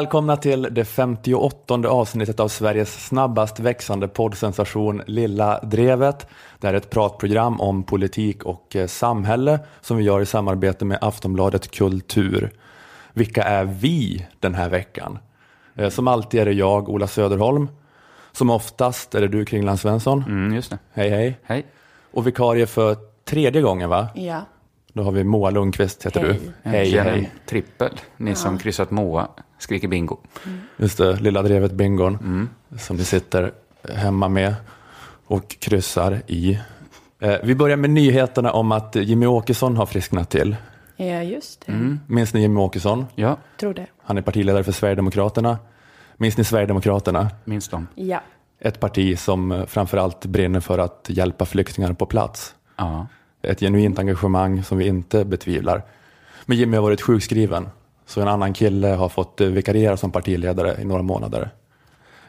Välkomna till det 58 avsnittet av Sveriges snabbast växande poddsensation Lilla Drevet. Det här är ett pratprogram om politik och eh, samhälle som vi gör i samarbete med Aftonbladet Kultur. Vilka är vi den här veckan? Eh, Som alltid är det jag, Ola Söderholm. Som oftast är det du, Kringland Svensson. Mm, just det. Hej hej. Hej. Och vikarie för tredje gången va? Ja. Då har vi Moa Lundqvist heter Hej. du. Hej hej. trippel. Ni som kryssat Moa skriker bingo. Just det, Lilla Drevet Bingon. Som ni sitter hemma med och kryssar i. Eh, vi börjar med nyheterna om att Jimmy Åkesson har frisknat till. ja, just det. Minns ni Jimmy Åkesson? Ja, Tror det. Han är partiledare för Sverigedemokraterna. Minns ni Sverigedemokraterna? minst dem. Ja. Ett parti som eh, framförallt brinner för att hjälpa flyktingar på plats. Ja. Ett genuint engagemang som vi inte betvivlar. Men Jimmy har varit sjukskriven, så en annan kille har fått eh, vikariera som partiledare i några månader.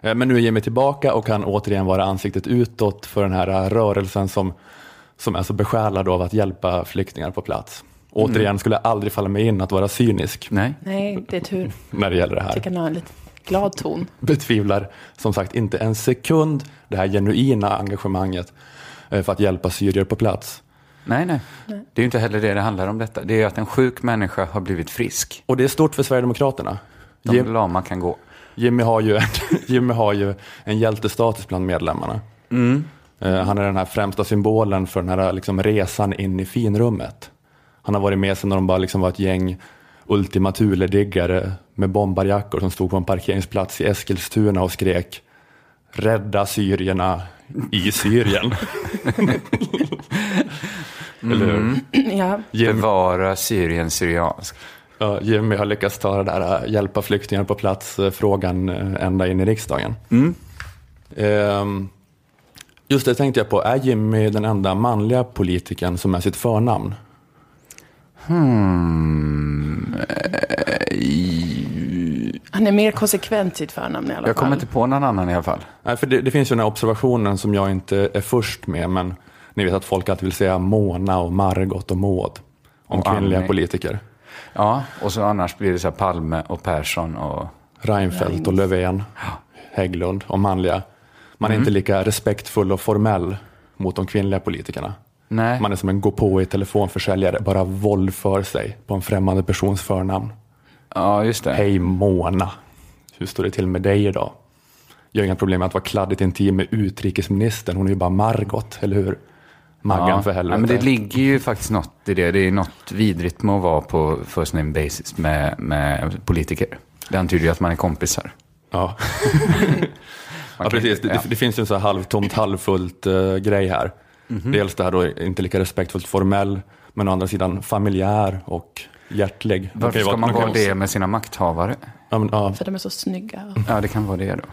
Eh, Men nu är Jimmy tillbaka och kan återigen vara ansiktet utåt för den här eh, rörelsen som, som är så besjälad av att hjälpa flyktingar på plats. Återigen skulle jag aldrig falla mig in att vara cynisk Nej. Nej, det är tur. när det gäller det här. Tycker han har en lite glad ton. Betvivlar som sagt inte en sekund det här genuina engagemanget för att hjälpa syrier på plats. Nej, nej. Det är ju inte heller det det handlar om detta. Det är ju att en sjuk människa har blivit frisk. Och det är stort för Sverigedemokraterna. De Jim- lama kan gå. Jimmy har ju en, Jimmy har ju en hjältestatus bland medlemmarna. Eh, Han är den här främsta symbolen för den här liksom resan in i finrummet. Han har varit med sedan när de bara liksom var ett gäng Ultima Thule-diggare med bombarjackor som stod på en parkeringsplats i Eskilstuna och skrek Rädda syrierna i Syrien. Eller hur? Ja, Jim, Bevara Syrien syriansk. ja, Jimmy har lyckats ta det där äh, hjälpa flyktingar på plats äh, frågan äh, ända in i riksdagen. Ehm, just det tänkte jag på, är Jimmy den enda manliga politikern som är sitt förnamn? Hmm. han är mer konsekvent i sitt förnamn i alla Jag kommer fall. inte på någon annan i alla fall. Nej, för det, det finns ju den här observationen som jag inte är först med, men ni vet att folk alltid vill säga Mona och Margot och Maud om Och kvinnliga Annie. politiker. Ja, och så annars blir det så här Palme och Persson och... Reinfeldt och Löfven, Hägglund och manliga. Man är inte lika respektfull och formell mot de kvinnliga politikerna. Nej. Man är som en gå på i telefonförsäljare, bara våldför sig på en främmande persons förnamn. Ja, just det. Hej Mona, hur står det till med dig idag? Jag har inga problem med att vara kladdigt intim med utrikesministern, hon är ju bara Margot, eller hur? Maggan ja. för helvete. Ja, men det ligger ju faktiskt något i det. Det är något vidrigt med att vara på first name basis med, med politiker. Det antyder ju att man är kompisar. Ja, ja precis. Det, ja. det finns ju en så här halvtomt, halvfullt eh, grej här. Mhm. Dels det här då, inte lika respektfullt formell, men å andra sidan familjär och hjärtlig. Varför ska vara- man vara det med sina makthavare? Ja men, ja, För de är så snygga. Ja, det kan vara det då.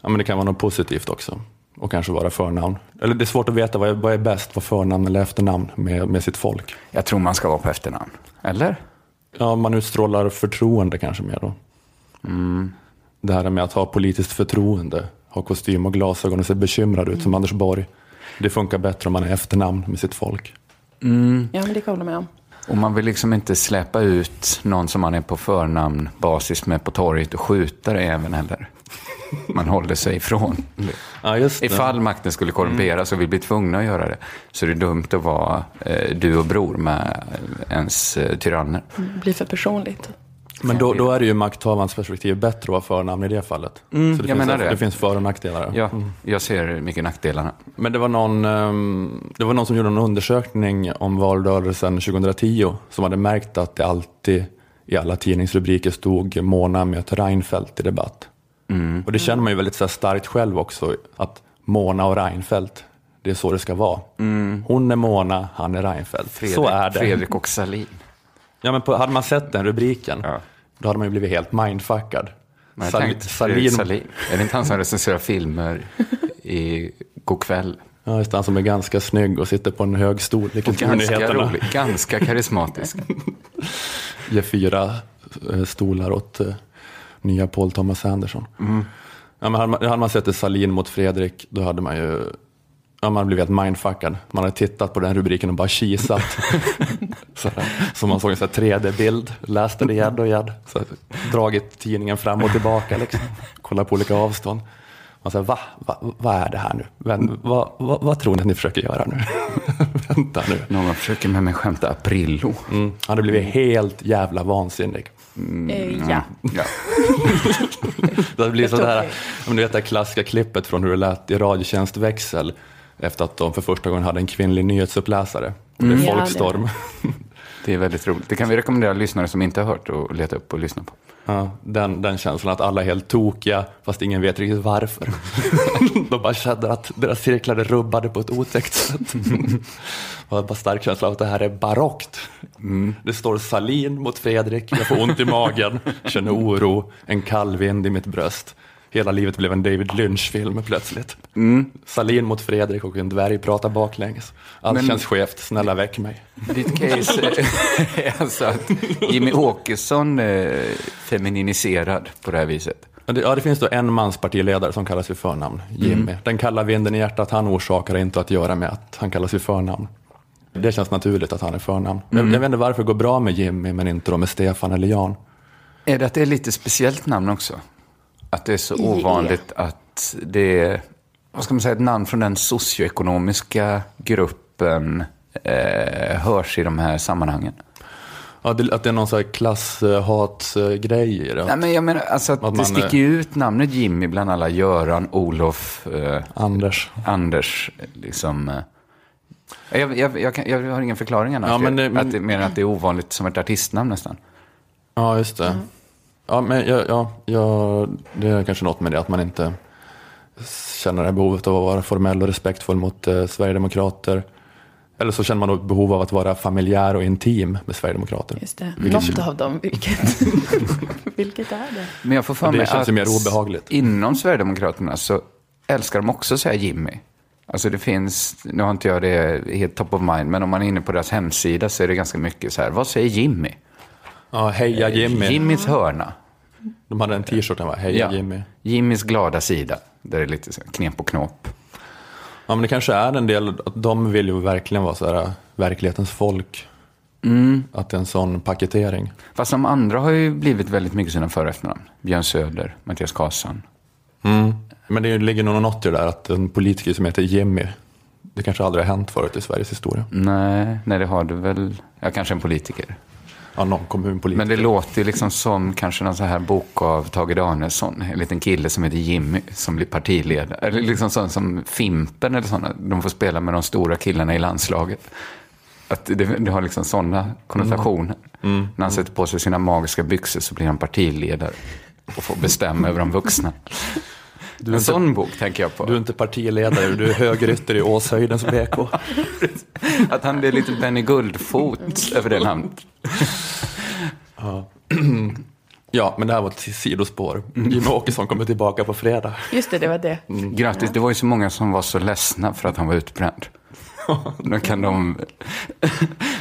ja, men det kan vara något positivt också. Och kanske vara förnamn. Eller det är svårt att veta vad är, vad är bäst, vad förnamn eller efternamn med, med sitt folk. Jag tror man ska vara på efternamn. Eller? Ja, man utstrålar förtroende kanske mer då. Det här med att ha politiskt förtroende, ha kostym och glasögon och se bekymrad ut som Anders Borg. Det funkar bättre om man är efternamn med sitt folk. Ja, men det kan jag med om. Och man vill liksom inte släppa ut någon som man är på förnamn basis med på torget och skjuta det även heller. Man håller sig ifrån. Ja, just det. Ifall makten skulle korrumperas och vi blir tvungna att göra det så är det dumt att vara eh, du och bror med ens eh, tyranner. Det blir för personligt. Men då, då är det ju makthavarens perspektiv bättre att vara förnamn i det fallet. så det, finns, det. det finns för och nackdelar. Ja, jag ser mycket nackdelarna. Men det var, någon, ehm, det var någon som gjorde en undersökning om valrörelsen 2010 som hade märkt att det alltid i alla tidningsrubriker stod Mona möter Reinfeldt i debatt. Och det känner man ju väldigt så starkt själv också, att Mona och Reinfeldt, det är så det ska vara. Hon är Mona, han är Reinfeldt. Fredrik, så är det. Fredrik och Salin. Ja, men på, hade man sett den rubriken, Ja. då hade man ju blivit helt mindfuckad. Jag Sal- tänkte, Fredrik Salin. Är det inte han som recenserar filmer i God kväll? Ja, just han som är ganska snygg och sitter på en hög stol i Ganska rolig, ganska karismatisk. Ger fyra eh, stolar åt eh, nya Paul Thomas Anderson. Ja, men hade, man, hade man sett det Salin mot Fredrik, då hade man ju ja, man blivit helt mindfuckad. Man hade tittat på den rubriken och bara kisat. Så som man såg en 3D-bild, läste det igen och igen. Så dragit tidningen fram och tillbaka, liksom. kollar på olika avstånd. Man säger, va, va, vad är det här nu? Vem, va, va, vad tror ni att ni försöker göra nu? Vänta nu. Någon försöker med mig skämta Aprillo. Mm. Han hade blivit helt jävla vansinnig. Eh, ja. Ja. Det blir sådär, om du vet det här klassiska klippet från hur det lät i Radiotjänst Växel efter att de för första gången hade en kvinnlig nyhetsuppläsare. Det är Mm. Ja, det- folkstorm. Det är väldigt roligt. Det kan vi rekommendera lyssnare som inte har hört att leta upp och lyssna på. Ja, den, den känslan att alla är helt tokiga fast ingen vet riktigt varför. de bara känner att deras cirklar är rubbade på ett otäckt sätt. Och bara stark känsla av att det här är barockt. Det står Salin mot Fredrik, jag får ont i magen, känner oro, en kall vind i mitt bröst. Hela livet blev en David Lynch-film plötsligt. Salin mot Fredrik och en dvärg pratar baklänges. Allt Men- känns skevt, snälla väck mig. Ditt case är- alltså att Jimmy Åkesson är femininiserad på det här viset. Ja, det, finns då en manspartiledare som kallas vid förnamn, Jimmy. Den kalla vinden i hjärtat han orsakar inte att göra med att han kallas vid förnamn. Det känns naturligt att han är förnamn. Jag, jag vet inte varför det går bra med Jimmy men inte då med Stefan eller Jan. Är det att det är lite speciellt namn också? Att det är så ovanligt att det är, vad ska man säga, ett namn från den socioekonomiska gruppen eh, hörs i de här sammanhangen. Ja, det, att det är någon sån här klasshatsgrej i det. Nej, men jag menar alltså att, Att det sticker ju ut namnet Jimmy bland alla Göran, Olof, eh, Anders. Anders. Liksom, eh. jag, jag, jag, jag har ingen förklaring annars. Ja, men det- men- att det, mer än att det är ovanligt som ett artistnamn nästan. Ja, just det. Ja, men ja, ja, ja, det är kanske något med det att man inte känner det här behovet av att vara formell och respektfull mot eh, Sverigedemokrater. Eller så känner man då behov av att vara familjär och intim med Sverigedemokrater. Just det. Vilket- Något av dem. Vilket, vilket är det? Men jag får för mig känns att mer obehagligt. inom Sverigedemokraterna så älskar de också att säga Jimmy. Alltså det finns, nu har inte jag det helt top of mind, men om man är inne på deras hemsida så är det ganska mycket så här, vad säger Jimmy? Ja, heja Jimmy. Jimmys hörna. De hade en t-shirt, var heja Jimmy. Jimmys glada sida. Där det är lite knep och knåp. Ja, men det kanske är en del, att de vill ju verkligen vara så här, äh, verklighetens folk. Att det är en sån paketering. Fast de andra har ju blivit väldigt mycket sina för efternamn. Björn Söder, Mattias Karlsson. Men det ligger nog något i det där att en politiker som heter Jimmy, det kanske aldrig har hänt förut i Sveriges historia. Nej, nej det har du väl. Ja, kanske en politiker. Ja, någon kommunpolitiker. Men det låter ju liksom som kanske någon så här bok av Tage Danielsson. En liten kille som heter Jimmy som blir partiledare. Eller liksom sån som Fimpen eller sådana. De får spela med de stora killarna i landslaget. Att det, det har liksom sådana konnotationer. När han sätter på sig sina magiska byxor så blir han partiledare. Och får bestämma över de vuxna. Du en inte, sån bok tänker jag på. du är inte partiledare, du är högerytter i Åshöjdens BK. Att han blir lite Benny Guldfot över det namnet. Ja, men det här var ett sidospår. Jimmy Åkesson kommer tillbaka på fredag. Just det, det var det. Grattis, det var ju så många som var så ledsna för att han var utbränd. Då kan de,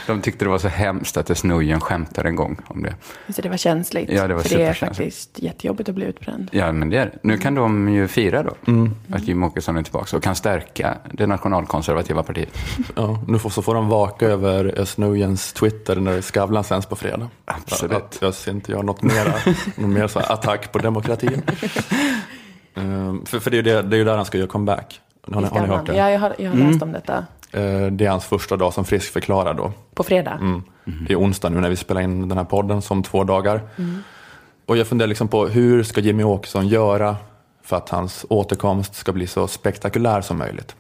de tyckte det var så hemskt att Snujen skämtade en gång om det. Just det, var känsligt. Ja, det var För det är superkänsligt. faktiskt jättejobbigt att bli utbränd. Ja, men det är det. Nu kan de ju fira då, att Jim Åkesson är tillbaka och kan stärka det nationalkonservativa partiet. Ja, nu får, så får de vaka över Snujens Twitter när Skavlan sänds på fredag. Absolut. Att Ös inte gör något mera, någon mer så här attack på demokratin. Ehm, för för det, är ju det, det är ju där han ska göra comeback. Har ni, har ni hört det? Ja, jag har, jag har läst om detta. Eh, Det är hans första dag som friskförklarad då. På fredag. Mm. Det är onsdag nu när vi spelar in den här podden som två dagar. Och jag funderar liksom på hur ska Jimmy Åkesson göra för att hans återkomst ska bli så spektakulär som möjligt.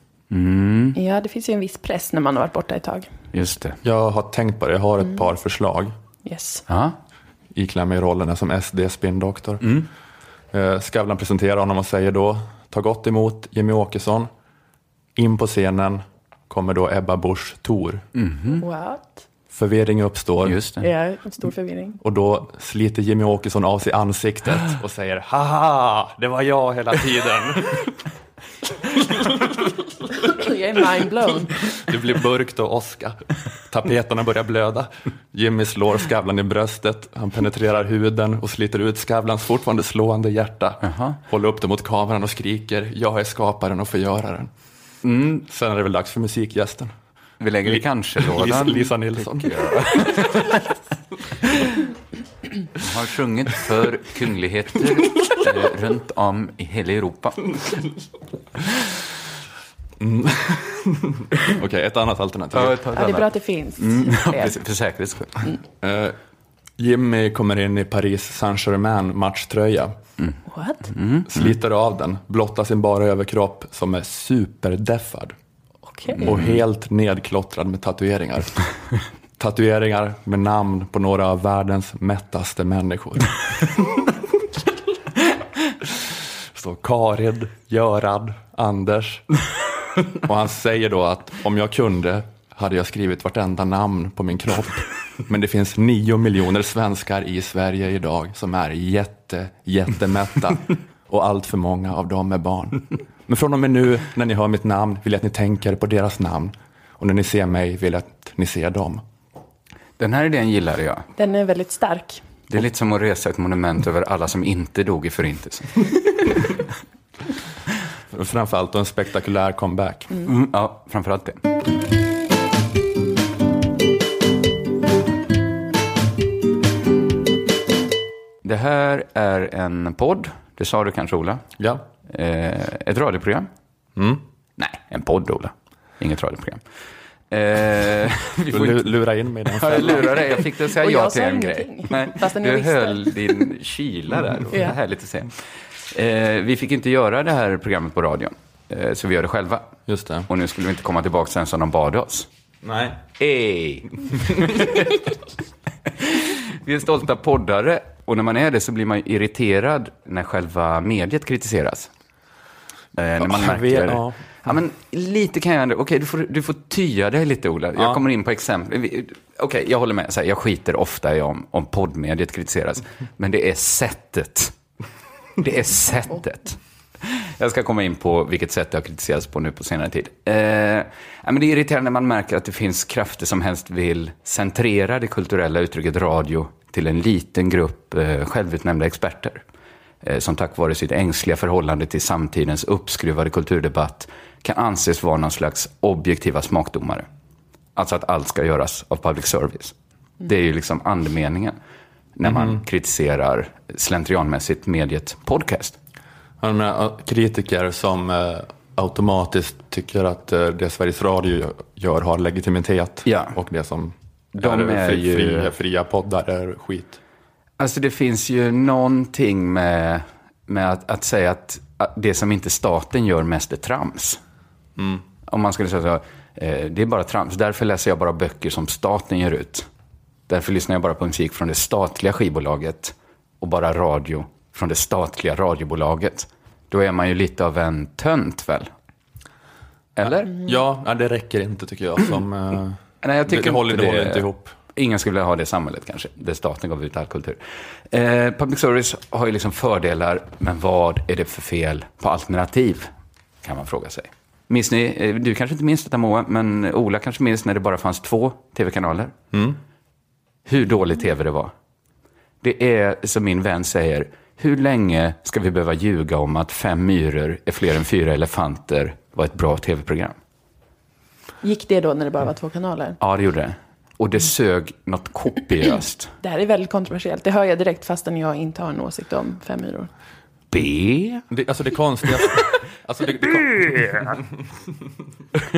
Ja, det finns ju en viss press när man har varit borta ett tag. Just det. Jag har tänkt på det, jag har ett par förslag. Yes. Iklämmer mig rollen som SD-spindoktor. Eh, Skavlan presenterar honom och säger då, ta gott emot Jimmy Åkesson. In på scenen kommer då Ebba Busch Thor. What? Förvirring uppstår. just det. Ja, en stor förvirring. Och då sliter Jimmy Åkesson av sig ansiktet och säger Haha, det var jag hela tiden. Jag är mindblown. Det blir mörkt och åska. Tapeterna börjar blöda. Jimmy slår Skavlan i bröstet. Han penetrerar huden och sliter ut Skavlans fortfarande slående hjärta. Jaha. Håller upp det mot kameran och skriker Jag är skaparen och förgöraren. Sen är det väl dags för musikgästen. Vi lägger i kanske-lådan. Lisa, Nilsson. har sjungit för kungligheter eh, runt om i hela Europa. Okej, ett annat alternativ. Ja, det är bra att det finns. Mm, ja, för säkerhets skull. Eh, Jimmy kommer in i Paris Saint-Germain matchtröja. What? Sliter av den, blottar sin bara överkropp som är superdeffad. Okej. Och helt nedklottrad med tatueringar. tatueringar med namn på några av världens mättaste människor. Så Karin, Göran, Anders. Och han säger då att om jag kunde hade jag skrivit vartenda namn på min kropp. Men det finns nio miljoner svenskar i Sverige idag som är jätte, jättemätta. Och allt för många av dem är barn. Men från och med nu när ni hör mitt namn vill jag att ni tänker på deras namn. Och när ni ser mig vill jag att ni ser dem. Den här idén gillade jag. Den är väldigt stark. Det är lite som att resa ett monument över alla som inte dog i förintelsen. Framförallt en spektakulär comeback. Mm, ja, framförallt det. Det här är en podd, det sa du kanske Ola? Ja. Eh, ett radioprogram? Mm. Nej, en podd Ola. Inget radioprogram. Eh, vi får inte... lurar in mig i den Ja, jag lurar dig. Jag fick dig att säga ja till en grej. Nej, du höll din kyla där. Det var Ja. härligt att se. Eh, vi fick inte göra det här programmet på radion, eh, så vi gör det själva. Just det. Och nu skulle vi inte komma tillbaka sen som de bad oss. Nej. Ey. vi är stolta poddare och när man är det så blir man irriterad när själva mediet kritiseras. Eh, när man jag märker... vet, ja. Ja, men lite kan jag ändå... Okej, du, får, du får tya dig lite, Ola. Jag Ja. kommer in på exempel. Okej, jag håller med. Så här, jag skiter ofta i om, om poddmediet kritiseras. Men det är sättet. Det är sättet. Jag ska komma in på vilket sätt det har kritiserats på nu på senare tid. Eh, men det är irriterande när man märker att det finns krafter som helst vill centrera det kulturella uttrycket radio till en liten grupp eh, självutnämnda experter. Eh, som tack vare sitt ängsliga förhållande till samtidens uppskruvade kulturdebatt kan anses vara någon slags objektiva smakdomare. Alltså att allt ska göras av public service. Det är ju liksom andemeningen när man kritiserar slentrianmässigt mediet podcast. Jag menar, kritiker som eh, automatiskt tycker att eh, det Sveriges Radio gör har legitimitet. Ja. Och det som De är, är fri, ju- fria, fria poddar är skit. Alltså det finns ju någonting med, med att, att säga att att det som inte staten gör mest är trams. Om man skulle säga så, eh, det är bara trams. Därför läser jag bara böcker som staten ger ut. Därför lyssnar jag bara på musik från det statliga skivbolaget och bara radio från det statliga radiobolaget. Då är man ju lite av en tönt väl? Eller? Ja, det räcker inte tycker jag. Som, eh, Nej, jag tycker det, det, håller, inte det håller inte ihop. Ingen skulle vilja ha det samhället kanske, där staten gav ut all kultur. Eh, public service har ju liksom fördelar, men vad är det för fel på alternativ? Kan man fråga sig. Minns ni, eh, du kanske inte minns detta Moa, men Ola kanske minns när det bara fanns två tv-kanaler? Hur dålig tv det var. Det är, som min vän säger, hur länge ska vi behöva ljuga om att fem myror är fler än fyra elefanter var ett bra tv-program? Gick det då när det bara var två kanaler? Ja, det gjorde det. Och det sög något kopiöst. Det här är väldigt kontroversiellt. Det hör jag direkt fastän jag inte har en åsikt om fem myror. B. Det, alltså det konstigaste... alltså det, det, kon-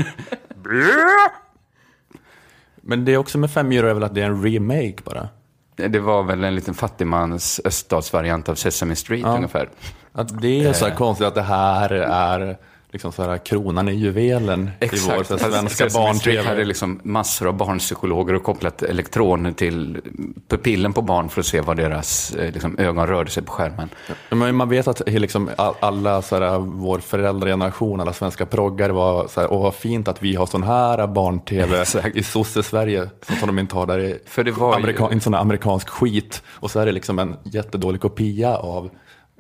Men det är också med Fem myror är väl att det är en remake bara. Det var väl en liten fattigmans öststatsvariant av Sesame Street ungefär. Att det är så här konstigt att det här är liksom så här kronan i juvelen i vår så Fast svenska Street hade barn-tv. liksom massor av barnpsykologer och kopplat elektroner till pupillen på barn för att se vad deras eh, liksom, ögon rörde sig på skärmen. Men man vet att liksom all- alla, så här, vår föräldrageneration, alla svenska proggare var så här, åh vad fint att vi har sån här barn-tv Exakt. i sosse-Sverige, som de inte har där i För det var ju- amerika- en sån här amerikansk skit. Och så är det liksom en jättedålig kopia av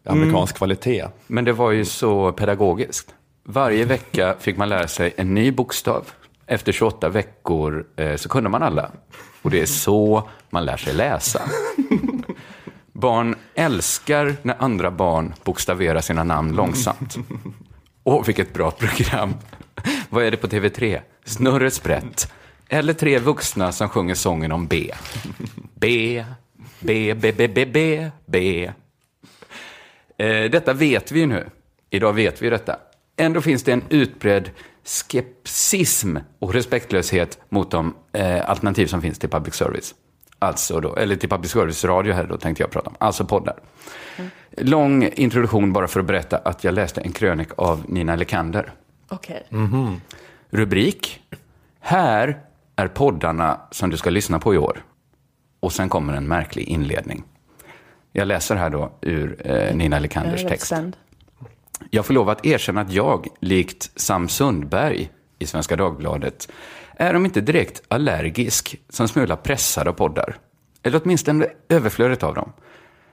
amerikansk kvalitet. Men det var ju så pedagogiskt. Varje vecka fick man lära sig en ny bokstav. Efter 28 veckor eh, så kunde man alla. Och det är så man lär sig läsa. Barn älskar när andra barn bokstaverar sina namn långsamt. Åh, vilket bra program. Vad är det på TV3? Snurre sprätt. Eller tre vuxna som sjunger sången om B. B, B, B, B, B, B, B. Eh, detta vet vi ju nu. Idag vet vi detta. Ändå finns det en utbredd skepsism och respektlöshet mot de eh, alternativ som finns till public service. Alltså då, eller till public service-radio här då tänkte jag prata om, alltså poddar. Mm. Lång introduktion bara för att berätta att jag läste en krönik av Nina Lekander. Okej. Okay. Mm -hmm. Rubrik, här är poddarna som du ska lyssna på i år. Och sen kommer en märklig inledning. Jag läser här då ur eh, Nina Lekanders text. Spänd. Jag får lov att erkänna att jag, likt Sam Sundberg i Svenska Dagbladet, är om inte direkt allergisk, som smula pressad av poddar. Eller åtminstone överflödet av dem.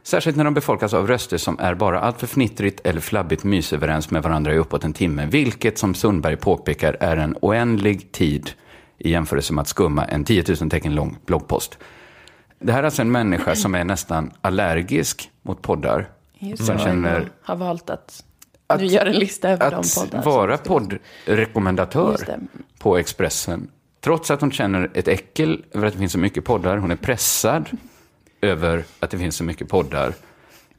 Särskilt när de befolkas av röster som är bara alltför fnittrigt eller flabbigt mysöverens med varandra i uppåt en timme, vilket som Sundberg påpekar är en oändlig tid i jämförelse med att skumma en 10 000 tecken lång bloggpost. Det här är alltså en människa som är nästan allergisk mot poddar. Just som känner... har valt att att, du gör en lista över de poddar. Att vara poddrekommendatör på Expressen. Trots att hon känner ett äckel över att det finns så mycket poddar. Hon är pressad över att det finns så mycket poddar.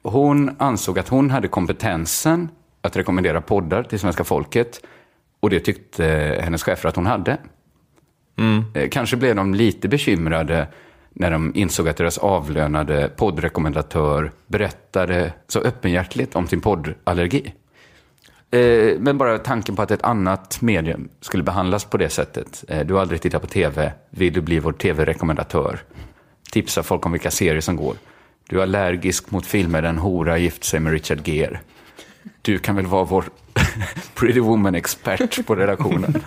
Hon ansåg att hon hade kompetensen att rekommendera poddar till svenska folket. Och det tyckte hennes chefer att hon hade. Mm. Eh, kanske blev de lite bekymrade när de insåg att deras avlönade poddrekommendatör berättade så öppenhjärtligt om sin poddallergi. Eh, men bara tanken på att ett annat medium skulle behandlas på det sättet. Eh, du har aldrig tittat på tv, vill du bli vår tv-rekommendatör? Tipsa folk om vilka serier som går. Du är allergisk mot filmer där en hora gift sig med Richard Gere. Du kan väl vara vår Pretty Woman-expert på redaktionen.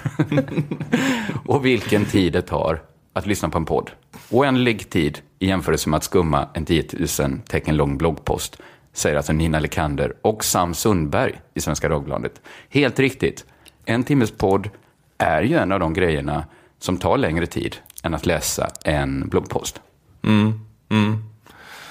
och vilken tid det tar att lyssna på en podd. Oändlig tid i jämförelse med att skumma en 10 000 tecken lång bloggpost säger alltså Nina Lekander och Sam Sundberg i Svenska Dagbladet. Helt riktigt. En timmes podd är ju en av de grejerna som tar längre tid än att läsa en bloggpost. Mm. Mm.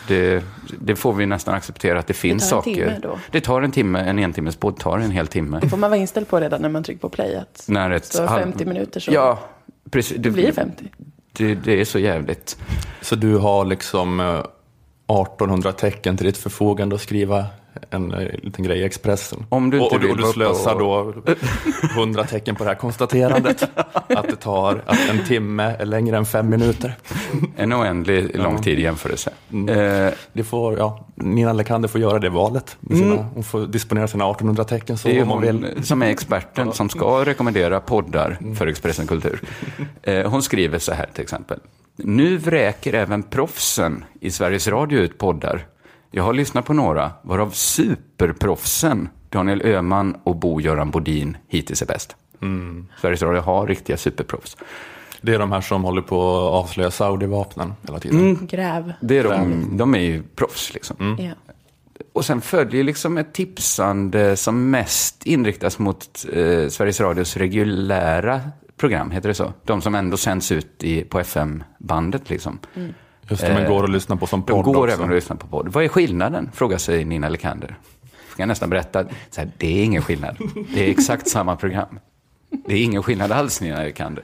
Det, det, får vi nästan acceptera att det finns det saker. Timme då. Det tar en timme, en entimmes podd tar en hel timme. Det får man vara inställd på redan när man trycker på play. Att när ett så 50 minuter så ja, precis, det, blir 50. Det, det, är så jävligt. Så du har liksom eh, 1800 tecken till ditt förfogande att skriva en, eh, liten grej i Expressen. Om du inte och, och, och du slösar och... då 100 tecken på det här konstaterandet. att det tar att en timme är längre än fem minuter. en oändlig lång tid i jämförelse. Mm. Eh, det får, ja, Nina Lekander får göra det valet. Sina, mm. Hon får disponera sina 1800 tecken så det är hon vill. som är experten som ska rekommendera poddar mm. för Expressen Kultur. Eh, hon skriver så här till exempel. Nu vräker även proffsen i Sveriges Radio ut poddar. Jag har lyssnat på några, varav superproffsen Daniel Öhman och Bo-Göran Bodin hittills är bäst. Mm. Sveriges Radio har riktiga superproffs. Det är de här som håller på att avslöja Saudi-vapnen hela tiden. Mm. Gräv. Det är de, de är ju proffs liksom. Mm. Ja. Och sen följer liksom ett tipsande som mest inriktas mot eh, Sveriges Radios reguljära program, heter det så? De som ändå sänds ut i, på FM-bandet liksom. Mm. Just det, men går att lyssna på som podd De går också. även att lyssna på podd. Vad är skillnaden? Frågar sig Nina Lekander. Jag nästan berätta. Så här, det är ingen skillnad. Det är exakt samma program. Det är ingen skillnad alls, Nina Lekander.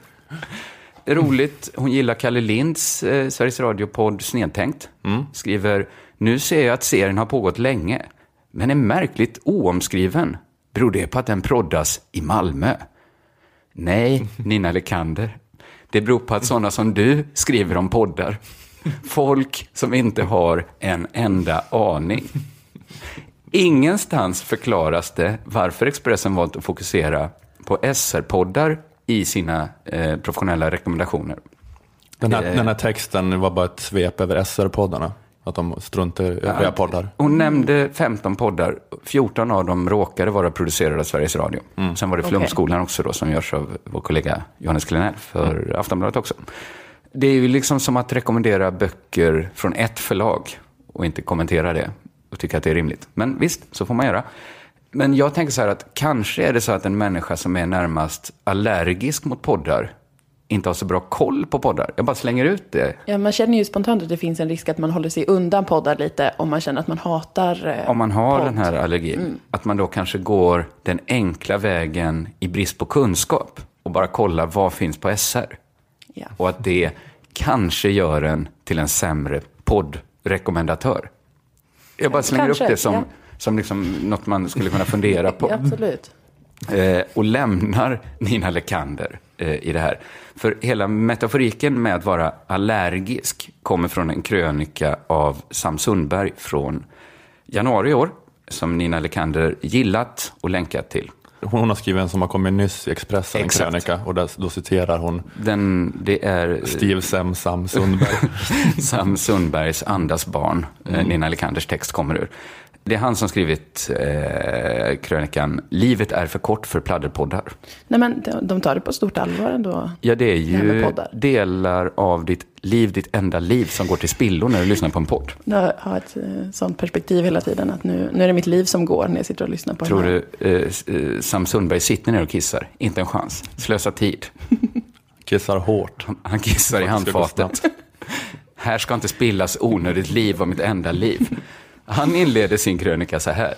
Roligt, hon gillar Kalle Linds eh, Sveriges Radio-podd Snedtänkt. Mm. Skriver, nu ser jag att serien har pågått länge, men är märkligt oomskriven. Beror det på att den proddas i Malmö? Nej, Nina Lekander. Det beror på att sådana som du skriver om poddar. Folk som inte har en enda aning. Ingenstans förklaras det varför Expressen valt att fokusera på SR-poddar i sina eh, professionella rekommendationer. Den här, eh, den här texten var bara ett svep över SR-poddarna? Att de struntar i övriga poddar? Hon nämnde 15 poddar. 14 av dem råkade vara producerade av Sveriges Radio. Mm. Sen var det Flumskolan okay. också då, som görs av vår kollega Johannes Klenell för mm. Aftonbladet också. Det är ju liksom som att rekommendera böcker från ett förlag och inte kommentera det och tycka att det är rimligt. Men visst, så får man göra. Men jag tänker så här att kanske är det så att en människa som är närmast allergisk mot poddar inte har så bra koll på poddar. Jag bara slänger ut det. Ja, man känner ju spontant att det finns en risk att man håller sig undan poddar lite om man känner att man hatar eh, Om man har podd. den här allergin. Mm. Att man då kanske går den enkla vägen i brist på kunskap och bara kollar vad finns på SR. Ja. Och att det kanske gör en till en sämre poddrekommendatör. Jag bara slänger Kanske, upp det som, ja. som liksom något man skulle kunna fundera på. Absolut. eh, och lämnar Nina Lekander i det här. För hela metaforiken med att vara allergisk kommer från en krönika av Sam Sundberg från januari i år, som Nina Lekander gillat och länkat till. Hon har skrivit en som har kommit nyss i Expressen, en Exakt. krönika, och där, då citerar hon Den, det är Steve Semsam Sundberg. Sam Sundbergs Andas barn, mm. Nina Lekanders text kommer ur. Det är han som skrivit eh, krönikan Livet är för kort för pladderpoddar. Nej, men de, tar det på stort allvar ändå. Ja, det är ju delar av ditt liv, ditt enda liv, som går till spillo när du lyssnar på en podd. Jag har ett eh, sånt perspektiv hela tiden att nu, nu är det mitt liv som går när jag sitter och lyssnar på Tror den här. du eh, eh, Sam Sundberg sitter ner och kissar? Inte en chans. Slösa tid. Kissar hårt. Han kissar i handfatet. Här ska inte spillas onödigt liv om mitt enda liv. Han inleder sin krönika så här.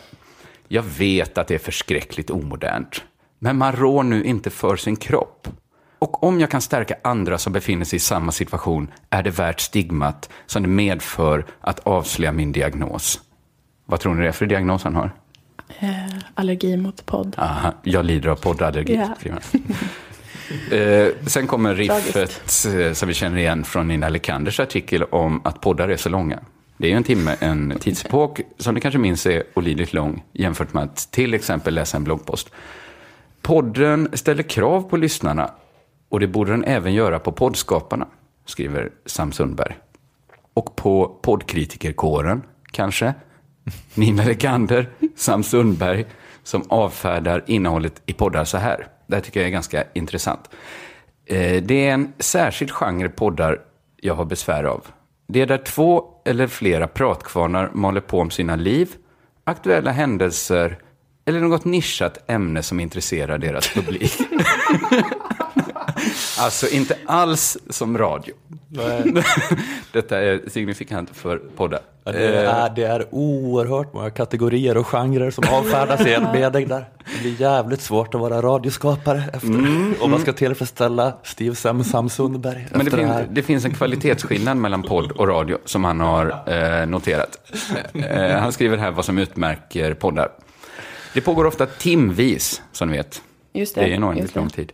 Jag vet att det är förskräckligt omodernt, men man rår nu inte för sin kropp. Och om jag kan stärka andra som befinner sig i samma situation är det värt stigmat som det medför att avslöja min diagnos. Vad tror ni det är för diagnos han har? Eh, allergi mot podd. Aha, jag lider av poddallergi. Han. eh, sen kommer riffet eh, som vi känner igen från Nina Lekanders artikel om att poddar är så långa. Det är ju en timme, en tidsepok som ni kanske minns är olidligt lång jämfört med att till exempel läsa en bloggpost. Podden ställer krav på lyssnarna och det borde den även göra på poddskaparna, skriver Sam Sundberg. Och på poddkritikerkåren, kanske. Nina Lekander, Sam Sundberg, som avfärdar innehållet i poddar så här. Det här tycker jag är ganska intressant. Eh, det är en särskild genre poddar jag har besvär av. Det är där två eller flera pratkvarnar maler på om sina liv, aktuella händelser eller något nischat ämne som intresserar deras publik. alltså inte alls som radio. Detta är signifikant för poddar. Ja, Det är, det är oerhört många kategorier och genrer som avfärdas i en mening där. Det blir jävligt svårt att vara radioskapare efter. och man ska tillfredsställa Steve Semsam Sundberg Men det, det, finns, här. det finns en kvalitetsskillnad mellan podd och radio som han har eh, noterat. Eh, han skriver här vad som utmärker poddar. Det pågår ofta timvis, som ni vet. Just det, Det är enormt just det. lång tid.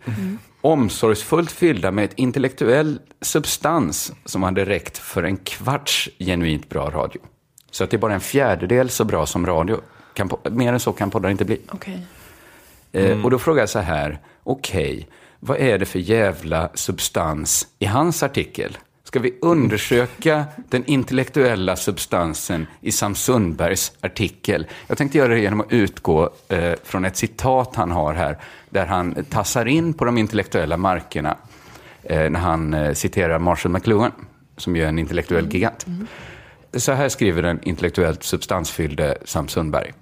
Omsorgsfullt fyllda med ett intellektuell substans som hade räckt för en kvarts genuint bra radio. Så att det är bara en fjärdedel så bra som radio. Kan, po- mer än så kan poddar inte bli. Okej. Eh, och då frågar jag så här, okej, vad är det för jävla substans i hans artikel? Ska vi undersöka den intellektuella substansen i Sam Sundbergs artikel? Jag tänkte göra det genom att utgå eh, från ett citat han har här, där han tassar in på de intellektuella markerna eh, när han eh, citerar Marshall McLuhan, som ju är en intellektuell gigant. Så här skriver den intellektuellt substansfyllde Sam Sundberg.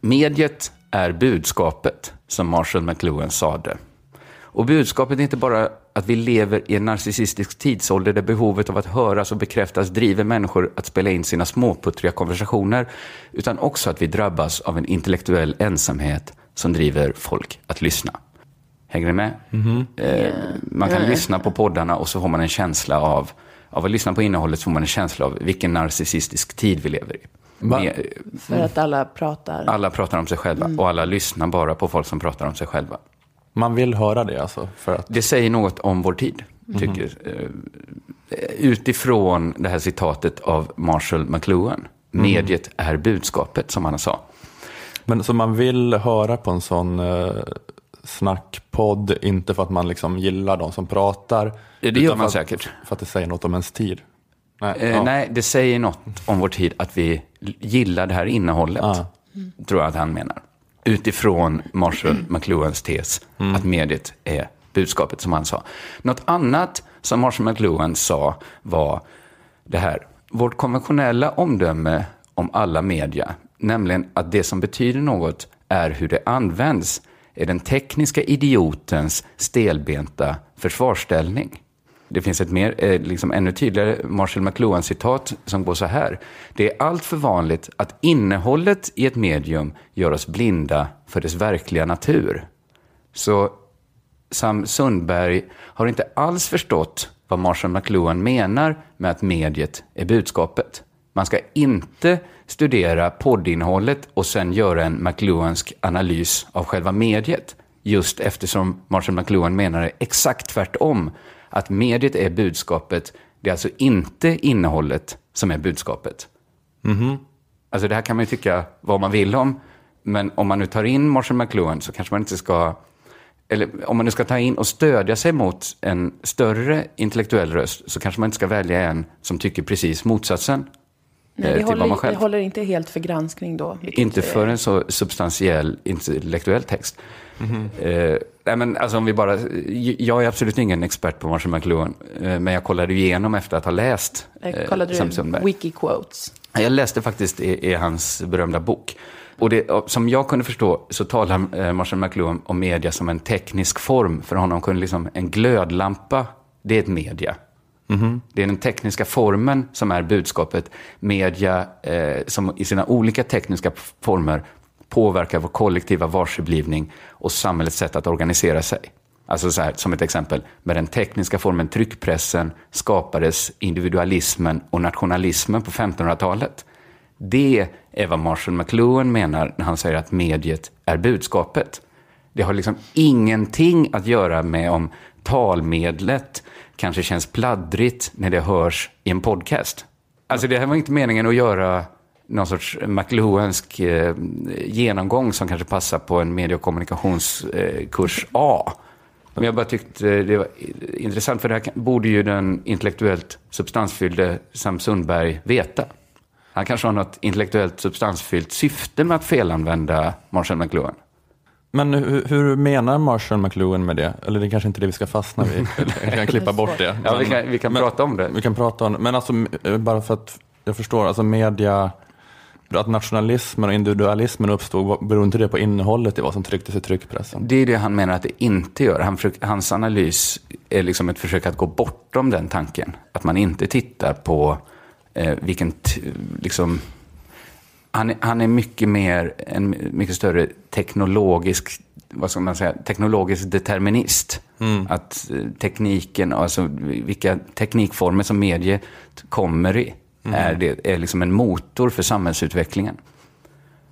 Mediet är budskapet, som Marshall McLuhan sade. Och budskapet är inte bara att vi lever i en narcissistisk tidsålder där behovet av att höras och bekräftas driver människor att spela in sina småputtriga konversationer, utan också att vi drabbas av en intellektuell ensamhet som driver folk att lyssna. Hänger ni med? Eh, man kan lyssna på poddarna och så får man en känsla av, av att lyssna på innehållet så får man en känsla av vilken narcissistisk tid vi lever i. Med- För att alla pratar. alla pratar om sig själva och alla lyssnar bara på folk som pratar om sig själva. Man vill höra det alltså. För att, Det säger något om vår tid, tycker eh, Utifrån det här citatet av Marshall McLuhan. Mediet är budskapet, som han sa. men så man vill höra på en sån eh, snackpodd, inte för att man liksom gillar de som pratar. Det gör man för att, säkert. För att det säger något om ens tid. Nej, Eh, ja. Nej, det säger något om vår tid att vi gillar det här innehållet. Ja. Tror jag att han menar. Utifrån Marshall McLuhans tes att mediet är budskapet, som han sa. Något annat som Marshall McLuhan sa var det här. Vårt konventionella omdöme om alla media, nämligen att det som betyder något är hur det används, är den tekniska idiotens stelbenta försvarsställning. Det finns ett mer, eh, liksom ännu tydligare Marshall McLuhan-citat som går så här. Det är allt för vanligt att innehållet i ett medium gör oss blinda för dess verkliga natur. Så Sam Sundberg har inte alls förstått vad Marshall McLuhan menar med att mediet är budskapet. Man ska inte studera poddinnehållet och sen göra en McLuhansk analys av själva mediet. Just eftersom Marshall McLuhan menar det exakt tvärtom. Att mediet är budskapet, det är alltså inte innehållet som är budskapet. Mm-hmm. Alltså det här kan man ju tycka vad man vill om, men om man nu tar in Marshall McLuhan så kanske man inte ska eller om man nu ska ta in och stödja sig mot en större intellektuell röst så kanske man inte ska välja en som tycker precis motsatsen. Nej, det, håller, det håller inte helt för granskning då? Inte för en så substantiell intellektuell text. Mm -hmm. eh, nej, men alltså om vi bara, jag är absolut ingen expert på Marshall McLuhan, eh, men jag kollade igenom efter att ha läst eh, Kollade Sam Sundberg. Wikiquotes? Jag läste faktiskt i, i hans berömda bok. Och det, som jag kunde förstå så talar eh, Marshall McLuhan om media som en teknisk form. För honom kunde liksom en glödlampa, det är ett media. Mm -hmm. Det är den tekniska formen som är budskapet. Media eh, som i sina olika tekniska former påverkar vår kollektiva varseblivning och samhällets sätt att organisera sig. Alltså så här, som ett exempel, med den tekniska formen tryckpressen skapades individualismen och nationalismen på 1500-talet. Det är vad Marshall McLuhan menar när han säger att mediet är budskapet. Det har liksom ingenting att göra med om talmedlet kanske känns pladdrigt när det hörs i en podcast. Alltså det här var inte meningen att göra någon sorts McLuhansk eh, genomgång som kanske passar på en medie och kommunikationskurs eh, A. Men jag bara tyckte det var intressant, för det här borde ju den intellektuellt substansfyllde Sam Sundberg veta. Han kanske har något intellektuellt substansfyllt syfte med att felanvända Marshall McLuhan. Men hur, hur, menar Marshall McLuhan med det? Eller det är kanske inte det vi ska fastna vid. vi kan klippa bort det. Ja, vi kan, vi kan men, prata om det. Vi kan prata om det. Men alltså, bara för att jag förstår, alltså media, att nationalismen och individualismen uppstod, beror inte det på innehållet i vad som trycktes i tryckpressen? Det är det han menar att det inte gör. Han hans analys är liksom ett försök att gå bortom den tanken. Att man inte tittar på eh, vilken, liksom, han, han är mycket mer, en mycket större teknologisk, vad ska man säga, teknologisk determinist. Mm. Att eh, tekniken, alltså vilka teknikformer som mediet kommer i, mm. är, det, är liksom en motor för samhällsutvecklingen.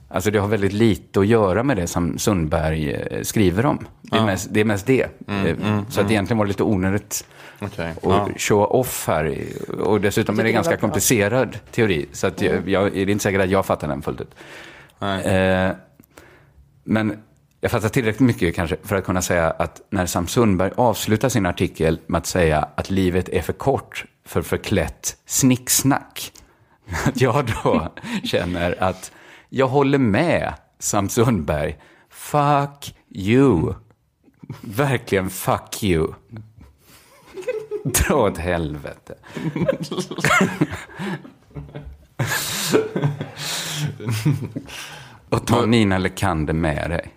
Alltså det har väldigt lite att göra med det som Sundberg eh, skriver om. Det är, ja. mest, det, är mest det. Mm, eh, mm, så att mm. egentligen var det lite onödigt okay. att ja. show off här. Och dessutom är det ganska komplicerad teori. Så att jag, mm. jag, det är inte säkert att jag fattar den fullt ut. Eh, men jag fattar tillräckligt mycket kanske för att kunna säga att när Sam Sundberg avslutar sin artikel med att säga att livet är för kort för förklätt snicksnack. Att jag då känner att jag håller med Sam Sundberg. Fuck you. Verkligen fuck you. Dra åt helvete. Och ta Nina Lekander med dig.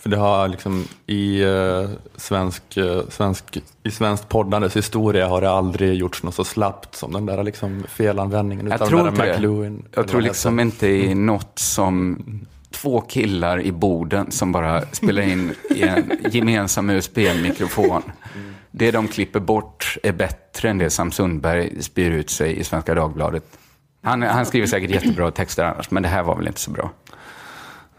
För det har liksom i uh, svensk, uh, svensk, i svenskt poddandes historia har det aldrig gjorts något så slappt som den där liksom felanvändningen jag tror den där McLuhan. Jag tror liksom inte i något som två killar i Boden som bara spelar in i en gemensam USB-mikrofon. Mm. Det de klipper bort är bättre än det Sam Sundberg spyr ut sig i Svenska Dagbladet. Han, han skriver säkert jättebra texter annars, men det här var väl inte så bra.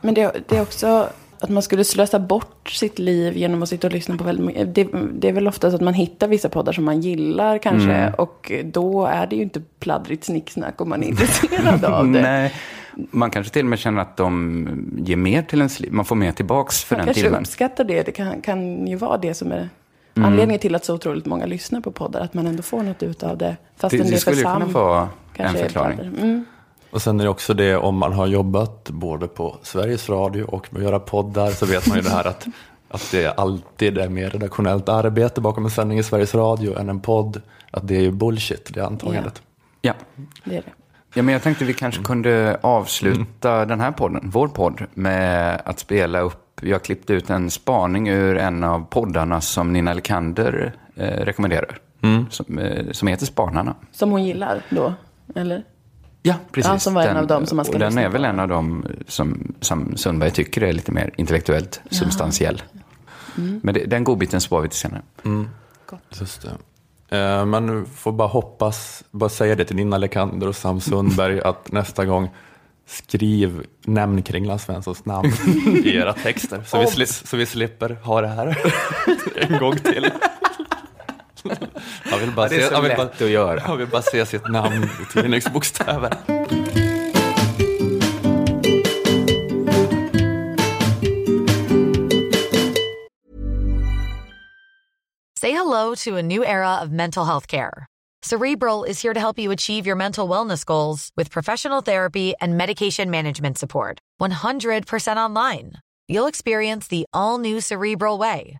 Men det, det är också att man skulle slösa bort sitt liv genom att sitta och lyssna på väldigt mycket. Det, det är väl ofta så att man hittar vissa poddar som man gillar kanske. Mm. Och då är det ju inte pladdrigt snicksnack om man är intresserad av det. Nej. Man kanske till och med känner att de ger mer till ens liv. Man får mer tillbaks för man den timmen. Man kanske uppskattar det. Det kan, kan ju vara det som är mm. anledningen till att så otroligt många lyssnar på poddar. Att man ändå får något ut av det. Fast det, det, det skulle kunna vara en förklaring. Mm. Och sen är det också det om man har jobbat både på Sveriges Radio och med att göra poddar så vet man ju det här att, att det alltid är mer redaktionellt arbete bakom en sändning i Sveriges Radio än en podd. Att det är ju bullshit, det antagandet. Ja, ja. det är det. Ja, men jag tänkte vi kanske kunde avsluta mm. den här podden, vår podd, med att spela upp jag klippte ut en spaning ur en av poddarna som Nina Lekander eh, rekommenderar. Som, eh, som heter Spanarna. Som hon gillar då, eller? Ja, precis. Ja, som var en av dem som man ska och den är väl en av dem som, som Sundberg tycker är lite mer intellektuellt substantiell. Mm. Men det, den godbiten spar vi till senare. Just det. Eh, Man får bara hoppas, bara säga det till Nina Lekander och Sam Sundberg att nästa gång skriv, nämn Kringland Svenssons namn i era texter. Så vi, sli- så vi slipper ha det här en gång till. Jag vill bara, det är se, så jag vill lätt bara, att göra. Jag vill bara se sitt namn i tidningsbokstäver. Say hello to a new era of mental health care. Cerebral is here to help you achieve your mental wellness goals with professional therapy and medication management support. 100% online. You'll experience the all new Cerebral Way,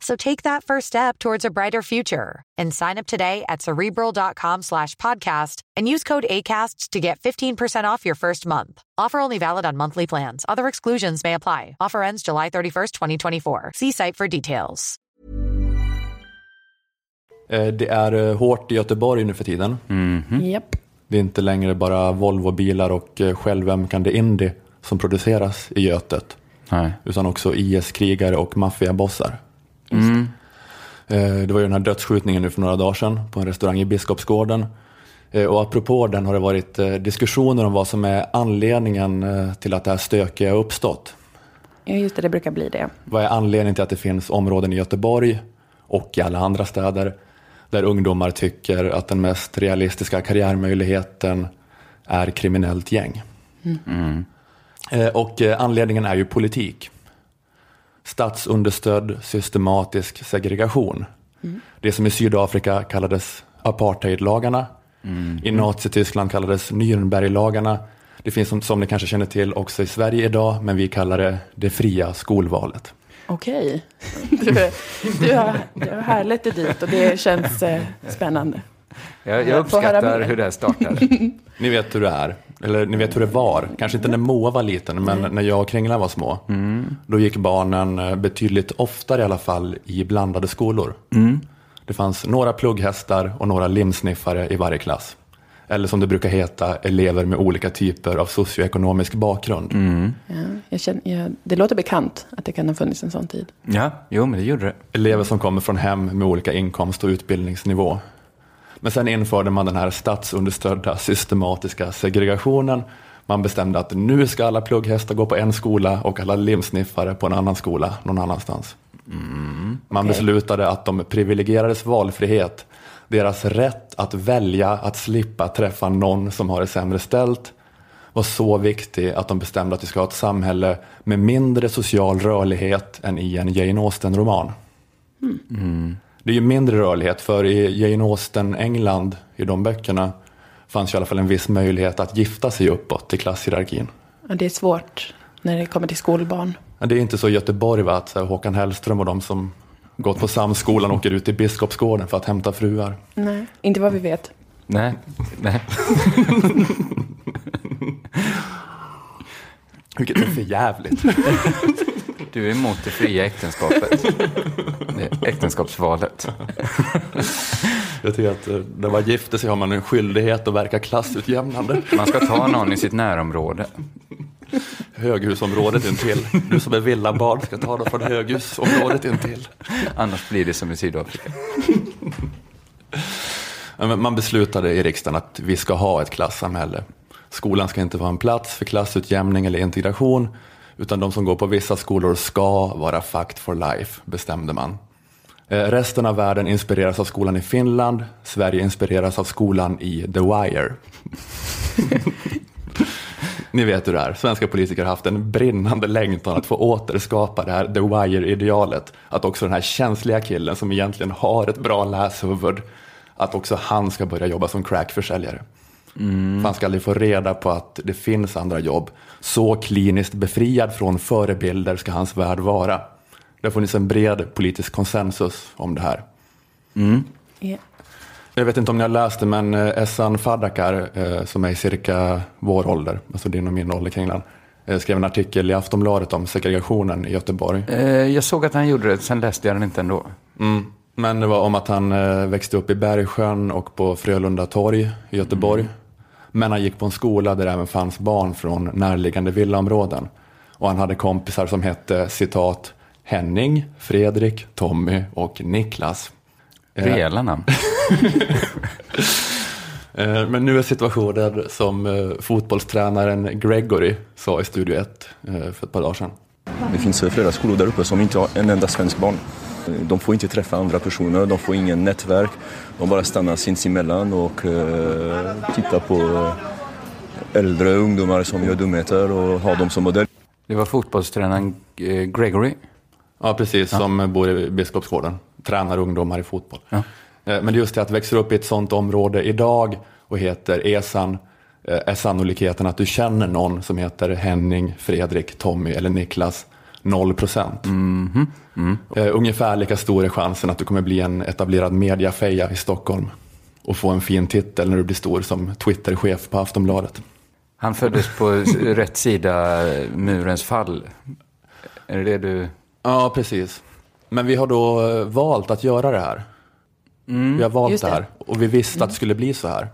So take that first step towards a brighter future and sign up today at cerebral.com slash podcast and use code ACAST to get 15% off your first month. Offer only valid on monthly plans. Other exclusions may apply. Offer ends July 31st, 2024. See site for details. Eh, Det är eh, hårt i Göteborg nu för tiden. Japp. Det är inte längre bara Volvo-bilar och eh, självömkande Indy som produceras i Götet. Nej. Utan också IS-krigare och maffiabossar. Eh, Det var ju den här dödsskjutningen nu för några dagar sedan på en restaurang i Biskopsgården. Eh, Och apropå den har det varit eh, diskussioner om vad som är anledningen till att det här stökiga har uppstått. Ja, just det, det brukar bli det. Vad är anledningen till att det finns områden i Göteborg och i alla andra städer där ungdomar tycker att den mest realistiska karriärmöjligheten är kriminellt gäng? Eh, Och eh, anledningen är ju politik. Statsunderstödd systematisk segregation. Det som i Sydafrika kallades apartheidlagarna. I Nazityskland kallades Nürnberglagarna. Det finns som, som ni kanske känner till också i Sverige idag, men vi kallar det det fria skolvalet. Okej. Du, är- du, har, du har härlett dig dit och det känns eh, spännande. Jag, jag uppskattar hur det här startar. Ni vet hur det är, eller ni vet hur det var. Kanske inte när Moa var liten, men när jag och Kringlan var små. Då gick barnen eh, betydligt oftare i alla fall i blandade skolor. Det fanns några plugghästar och några limsniffare i varje klass. Eller som det brukar heta, elever med olika typer av socioekonomisk bakgrund. Ja, jag känner, jag, det låter bekant att det kan ha funnits en sån tid. Ja, jo men det gjorde det. Elever som kommer från hem med olika inkomst och utbildningsnivå. Men sen införde man den här statsunderstödda systematiska segregationen. Man bestämde att nu ska alla plugghästar gå på en skola och alla limsniffare på en annan skola någon annanstans. Man Okej. beslutade att de privilegierades valfrihet, deras rätt att välja att slippa träffa någon som har det sämre ställt, var så viktig att de bestämde att vi ska ha ett samhälle med mindre social rörlighet än i en Jane Austen-roman. Det är ju mindre rörlighet, för i Jane Austen, England, i de böckerna, fanns ju i alla fall en viss möjlighet att gifta sig uppåt i klasshierarkin. Ja, det är svårt när det kommer till skolbarn. Men det är inte så i Göteborg va, att så här, Håkan Hellström och de som gått på Samskolan åker ut till Biskopsgården för att hämta fruar. Nej, inte vad vi vet. Nej, nej. Vilket är för jävligt. Du är emot det fria äktenskapet. Det Äktenskapsvalet. Jag tycker att eh, när man gifter sig har man en skyldighet att verka klassutjämnande. Man ska ta någon i sitt närområde. Höghusområdet intill. Du som är villabarn ska ta dem från höghusområdet intill. Annars blir det som i Sydafrika. Man beslutade i riksdagen att vi ska ha ett klassamhälle. Skolan ska inte vara en plats för klassutjämning eller integration, utan de som går på vissa skolor ska vara fact for life, bestämde man. Eh, Resten av världen inspireras av skolan i Finland, Sverige inspireras av skolan i The Wire. Ni vet hur det är. Svenska politiker har haft en brinnande längtan att få återskapa det här The Wire-idealet. Att också den här känsliga killen som egentligen har ett bra läshuvud, att också han ska börja jobba som crackförsäljare. Mm. han ska aldrig få reda på att det finns andra jobb. Så kliniskt befriad från förebilder ska hans värld vara. Det har funnits en bred politisk konsensus om det här. Mm. Yeah. Jag vet inte om ni har läst det, men eh, Essan Fadakar, eh, som är cirka vår ålder, alltså din och min ålder Kringland, eh, skrev en artikel i Aftonbladet om segregationen i Göteborg. Jag såg att han gjorde det, sen läste jag den inte ändå. Mm. Men det var om att han växte upp i Bergsjön och på Frölunda torg i Göteborg. Mm. Men han gick på en skola där det även fanns barn från närliggande villaområden. Och han hade kompisar som hette citat Henning, Fredrik, Tommy och Niklas. Rejäla namn. Eh, men nu är situationen som eh, fotbollstränaren Gregory sa i Studio 1 eh, för ett par dagar sedan. Det finns flera skolor där uppe som inte har en enda svensk barn. De får inte träffa andra personer, de får ingen nätverk. De bara stannar sinsemellan och tittar på äldre ungdomar som gör dumheter och har dem som modell. Det var fotbollstränaren Gregory? Ja, precis, ja. som bor i Biskopsgården. Tränar ungdomar i fotboll. Ja. Eh, men just det att växa upp i ett sånt område idag och heter Esan eh, är sannolikheten att du känner någon som heter Henning, Fredrik, Tommy eller Niklas 0 procent. Mm -hmm. mm. Uh, ungefär lika stor är chansen att du kommer bli en etablerad mediafeja i Stockholm och få en fin titel när du blir stor som Twitterchef på Aftonbladet. Han föddes på rätt sida murens fall. Är det det du... Ja, precis. Men vi har då valt att göra det här. Mm, vi har valt det. det. här och vi visste mm. att det skulle bli så här.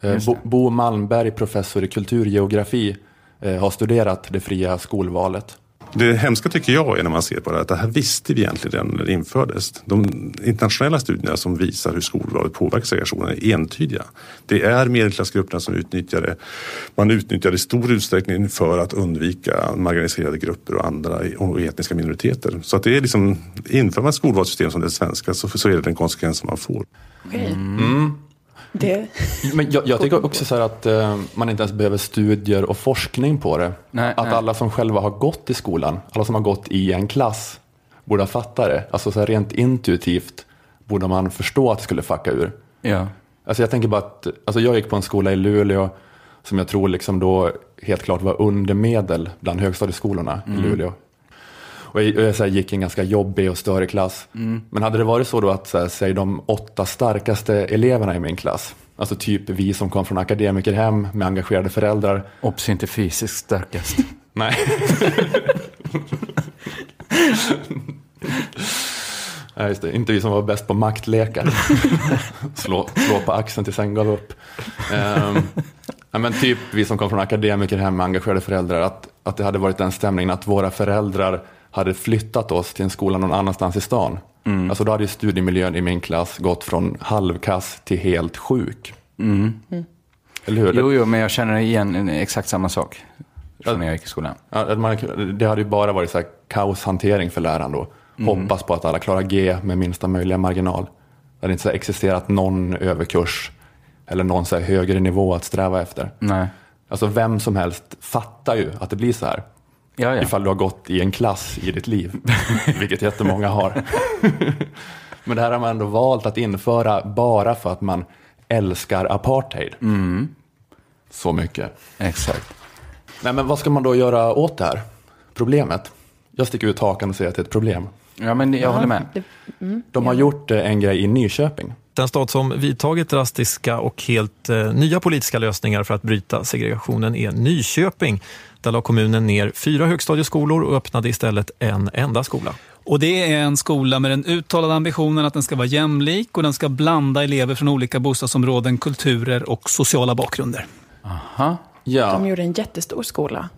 Eh, Bo, Bo Malmberg, professor i kulturgeografi, eh, har studerat det fria skolvalet. Det hemska tycker jag är när man ser på det att det här visste vi egentligen redan när det infördes. De internationella studierna som visar hur skolvalet påverkar segregationen är entydiga. Det är medelklassgrupperna som utnyttjar det. Man utnyttjar det i stor utsträckning för att undvika marginaliserade grupper och andra och etniska minoriteter. Så att det är liksom, inför man ett skolvalssystem som det svenska så, så är det den konsekvens som man får. Okay. Mm. Det... Men jag, jag tycker också så att uh, man inte ens behöver studier och forskning på det. Nej, att nej. alla som själva har gått i skolan, alla som har gått i en klass, borde ha fattat det. Alltså så rent intuitivt borde man förstå att det skulle fucka ur. Ja. Alltså jag tänker bara att, alltså jag gick på en skola i Luleå som jag tror liksom då helt klart var undermedel bland högstadieskolorna mm. i Luleå. Och jag, jag gick i en ganska jobbig och större klass. Mm. Men hade det varit så då att, så här, säg de åtta starkaste eleverna i min klass, alltså typ vi som kom från akademikerhem med engagerade föräldrar. Obs, inte fysiskt starkast. Nej. Nej, just det. Inte vi som var bäst på maktlekar. slå, slå på axeln tills en gav upp. Um, ja, men typ vi som kom från akademikerhem med engagerade föräldrar, att, att det hade varit den stämningen att våra föräldrar hade flyttat oss till en skola någon annanstans i stan. Mm. Alltså då hade ju studiemiljön i min klass gått från halvkass till helt sjuk. Mm. Mm. Eller hur? Jo, jo, men jag känner igen exakt samma sak. Som när jag gick i skolan. Ja, man, det hade ju bara varit så här kaoshantering för läraren då. Mm. Hoppas på att alla klarar G med minsta möjliga marginal. Det hade inte så existerat någon överkurs eller någon så högre nivå att sträva efter. Nej. Alltså vem som helst fattar ju att det blir så här. Ja, ja. Ifall du har gått i en klass i ditt liv, vilket jättemånga har. Men det här har man ändå valt att införa bara för att man älskar apartheid. Mm. Så mycket. Exakt. Nej, men vad ska man då göra åt det här problemet? Jag sticker ut hakan och säger att det är ett problem. Ja, men jag håller med. Mm, De har gjort eh, en grej i Nyköping. Den stad som vidtagit drastiska och helt eh, nya politiska lösningar för att bryta segregationen är Nyköping. Där la kommunen ner fyra högstadieskolor och öppnade istället en enda skola. Och Det är en skola med den uttalade ambitionen att den ska vara jämlik och den ska blanda elever från olika bostadsområden, kulturer och sociala bakgrunder. Aha. Ja. De gjorde en jättestor skola.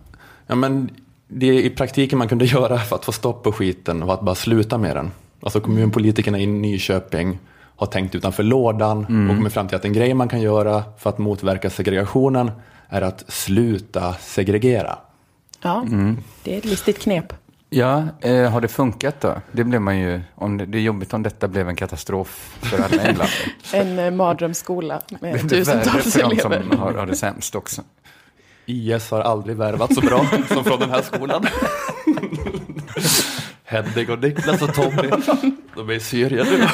Ja, men det är i praktiken man kunde göra för att få stopp på skiten och att bara sluta med den. Alltså kommunpolitikerna i Nyköping har tänkt utanför lådan mm. och kommit fram till att en grej man kan göra för att motverka segregationen är att sluta segregera. Ja, mm. det är ett listigt knep. Ja, eh, har det funkat då? Det, blev man ju, om det, det är jobbigt om detta blev en katastrof för alla England. en eh, mardrömsskola med det tusentals elever. Det är som har, har det sämst också. IS har aldrig värvat så bra som från den här skolan. Hedvig och Niklas och Tommy, de är i Syrien nu.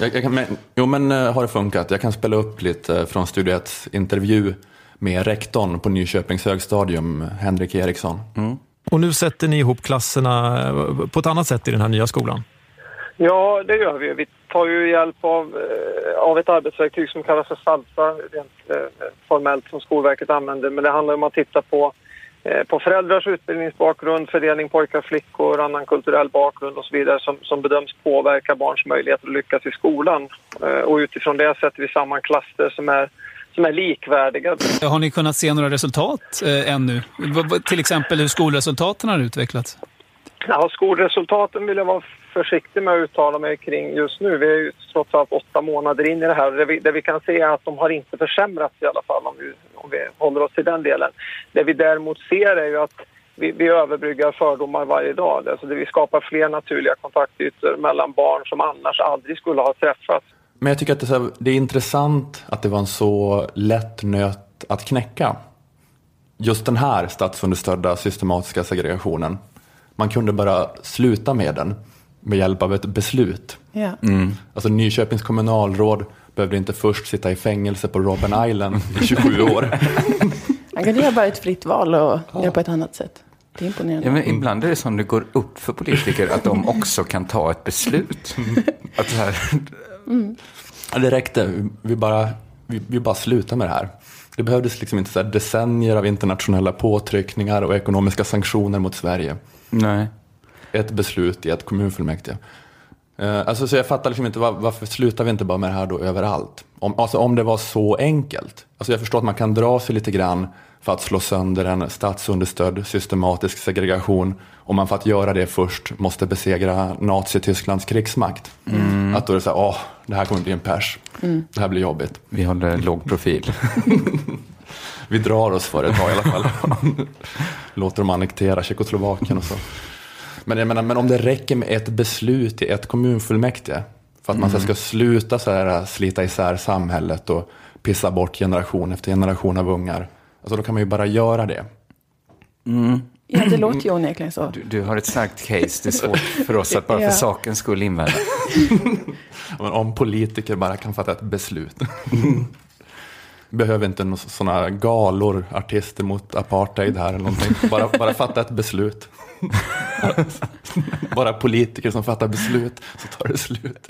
Jag, jag kan, men, jo men eh, har det funkat? Jag kan spela upp lite från Studio 1 intervju med rektorn på Nyköpings högstadium, Henrik Eriksson. Och nu sätter ni ihop klasserna eh, på ett annat sätt i den här nya skolan. Ja, det gör vi. Vi tar ju hjälp av, eh, av ett arbetsverktyg som kallas för SALSA, rent eh, formellt som Skolverket använder. Men det handlar om att titta på, eh, på föräldrars utbildningsbakgrund, fördelning pojkar, flickor, annan kulturell bakgrund och så vidare som, som bedöms påverka barns möjligheter att lyckas i skolan. Eh, och utifrån det sätter vi samman klasser som är, som är likvärdiga. Har ni kunnat se några resultat eh, ännu? Till exempel hur skolresultaten har utvecklats? Ja, skolresultaten vill jag vara försiktig med att uttala mig kring just nu. Vi är ju trots allt åtta månader in i det här. Det vi, det vi kan se är att de har inte försämrats i alla fall om vi, om vi håller oss till den delen. Det vi däremot ser är ju att vi, vi överbryggar fördomar varje dag. Alltså det vi skapar fler naturliga kontaktytor mellan barn som annars aldrig skulle ha träffats. Men jag tycker att det är, så här, det är intressant att det var en så lätt nöt att knäcka. Just den här statsunderstödda systematiska segregationen. Man kunde bara sluta med den med hjälp av ett beslut. Ja. Alltså Nyköpings kommunalråd behövde inte först sitta i fängelse på Robben Island i 27 år. Han kan göra bara ett fritt val och göra på ett annat sätt. Det är imponerande. Ja, men ibland är det som det går upp för politiker att de också kan ta ett beslut. Att så här, Ja, Det räckte, vi bara, vi, vi bara slutade med det här. Det behövdes liksom inte så här decennier av internationella påtryckningar och ekonomiska sanktioner mot Sverige. nej. Ett beslut i ett kommunfullmäktige. Eh, Alltså, så jag fattar liksom inte var, varför slutar vi inte bara med det här då överallt? Om, alltså, om det var så enkelt. Alltså, jag förstår att man kan dra sig lite grann för att slå sönder en statsunderstödd systematisk segregation om man för att göra det först måste besegra Nazitysklands krigsmakt. Att då är det så här, åh, det här kommer bli en pers. Det här blir jobbigt. Vi håller låg profil. Vi drar oss för ett tag i alla fall. Låter dem annektera Tjeckoslovakien och så. Men, jag menar, men om det räcker med ett beslut i ett kommunfullmäktige för att man så ska sluta så här, slita isär samhället och pissa bort generation efter generation av ungar. Alltså då kan man ju bara göra det. Ja, det låter ju onekligen så. Du, du har ett starkt case. Det är svårt för oss att bara för Ja. sakens skull invända. Men om politiker bara kan fatta ett beslut. Behöver inte sådana galor, artister mot apartheid här eller någonting. Bara, bara fatta ett beslut. bara politiker som fattar beslut så tar det slut.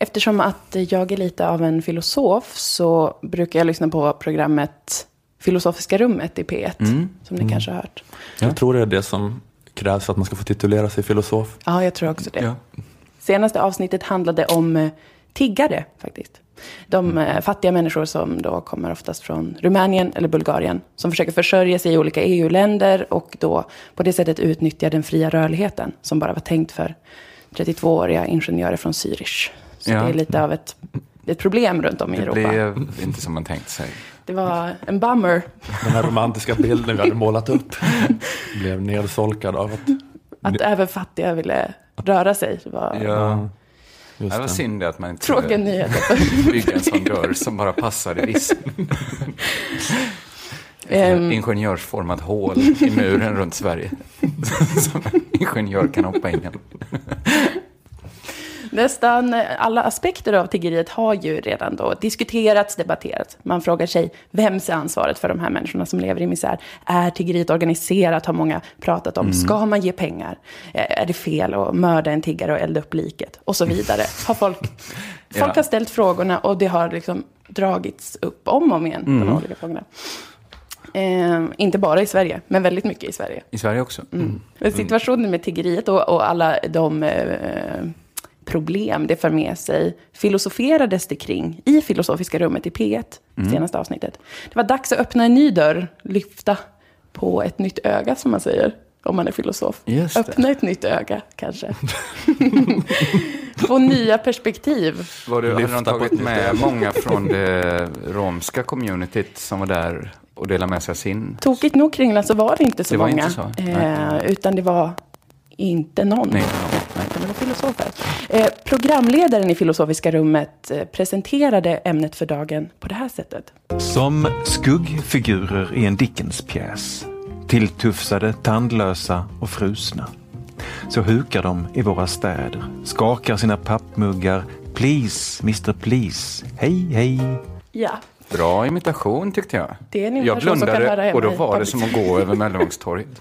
Eftersom att jag är lite av en filosof så brukar jag lyssna på programmet Filosofiska rummet i P1. Som ni kanske har hört. Jag tror det är det som krävs för att man ska få titulera sig filosof. Ja, jag tror också det. Ja. Senaste avsnittet handlade om eh, tiggare faktiskt. De eh, fattiga människor som då kommer oftast från Rumänien eller Bulgarien. Som försöker försörja sig i olika EU-länder och då på det sättet utnyttja den fria rörligheten. Som bara var tänkt för 32-åriga ingenjörer från Zürich. Så Ja. det är lite av ett, ett problem runt om i Det Europa. blev inte som man tänkt sig. Det var en bummer. Den här romantiska bilden vi hade målat upp blev nedsolkad av att... Att även fattiga ville röra sig. Det var Ja. Just Det var det. synd att man inte tråkiga nyheter. bygga en sån dörr som bara passade viss. Ehm, Ingenjörsformat hål i muren runt Sverige. Som en ingenjör kan hoppa in. Nästan alla aspekter av tiggeriet har ju redan då diskuterats, debatterats. Man frågar sig, vems är ansvaret för de här människorna som lever i misär? Är tiggeriet organiserat, har många pratat om. Ska man ge pengar? Eh, Är det fel att mörda en tiggare och elda upp liket? Och så vidare. Har folk, folk Ja. har ställt frågorna och det har liksom dragits upp om och om igen, de här olika frågorna. Eh, inte bara i Sverige, men väldigt mycket i Sverige. I Sverige också. Men Situationen med tiggeriet och, och alla de eh, problem det för med sig filosoferades det kring i Filosofiska rummet i P1, senaste avsnittet. Det var dags att öppna en ny dörr, lyfta på ett nytt öga som man säger, om man är filosof. Öppna ett nytt öga, kanske. Få nya perspektiv. Var du, hade de tagit med många från det romska communityt som var där och delade med sig av sin? Tokigt nog kringlan så var det inte så Det var många. inte så? Eh, utan det var inte någon. Nej, det var filosofer. Eh, programledaren i Filosofiska rummet eh, presenterade ämnet för dagen på det här sättet. Som skuggfigurer i en Dickens-pjäs. Tilltufsade, tandlösa och frusna. Så hukar de i våra städer, skakar sina pappmuggar. Please, Mr Please. Hej, hej. Ja, Bra imitation tyckte jag. Det är en jag imitation som kan höra blundade hemma och då var det som att gå över Möllevångstorget.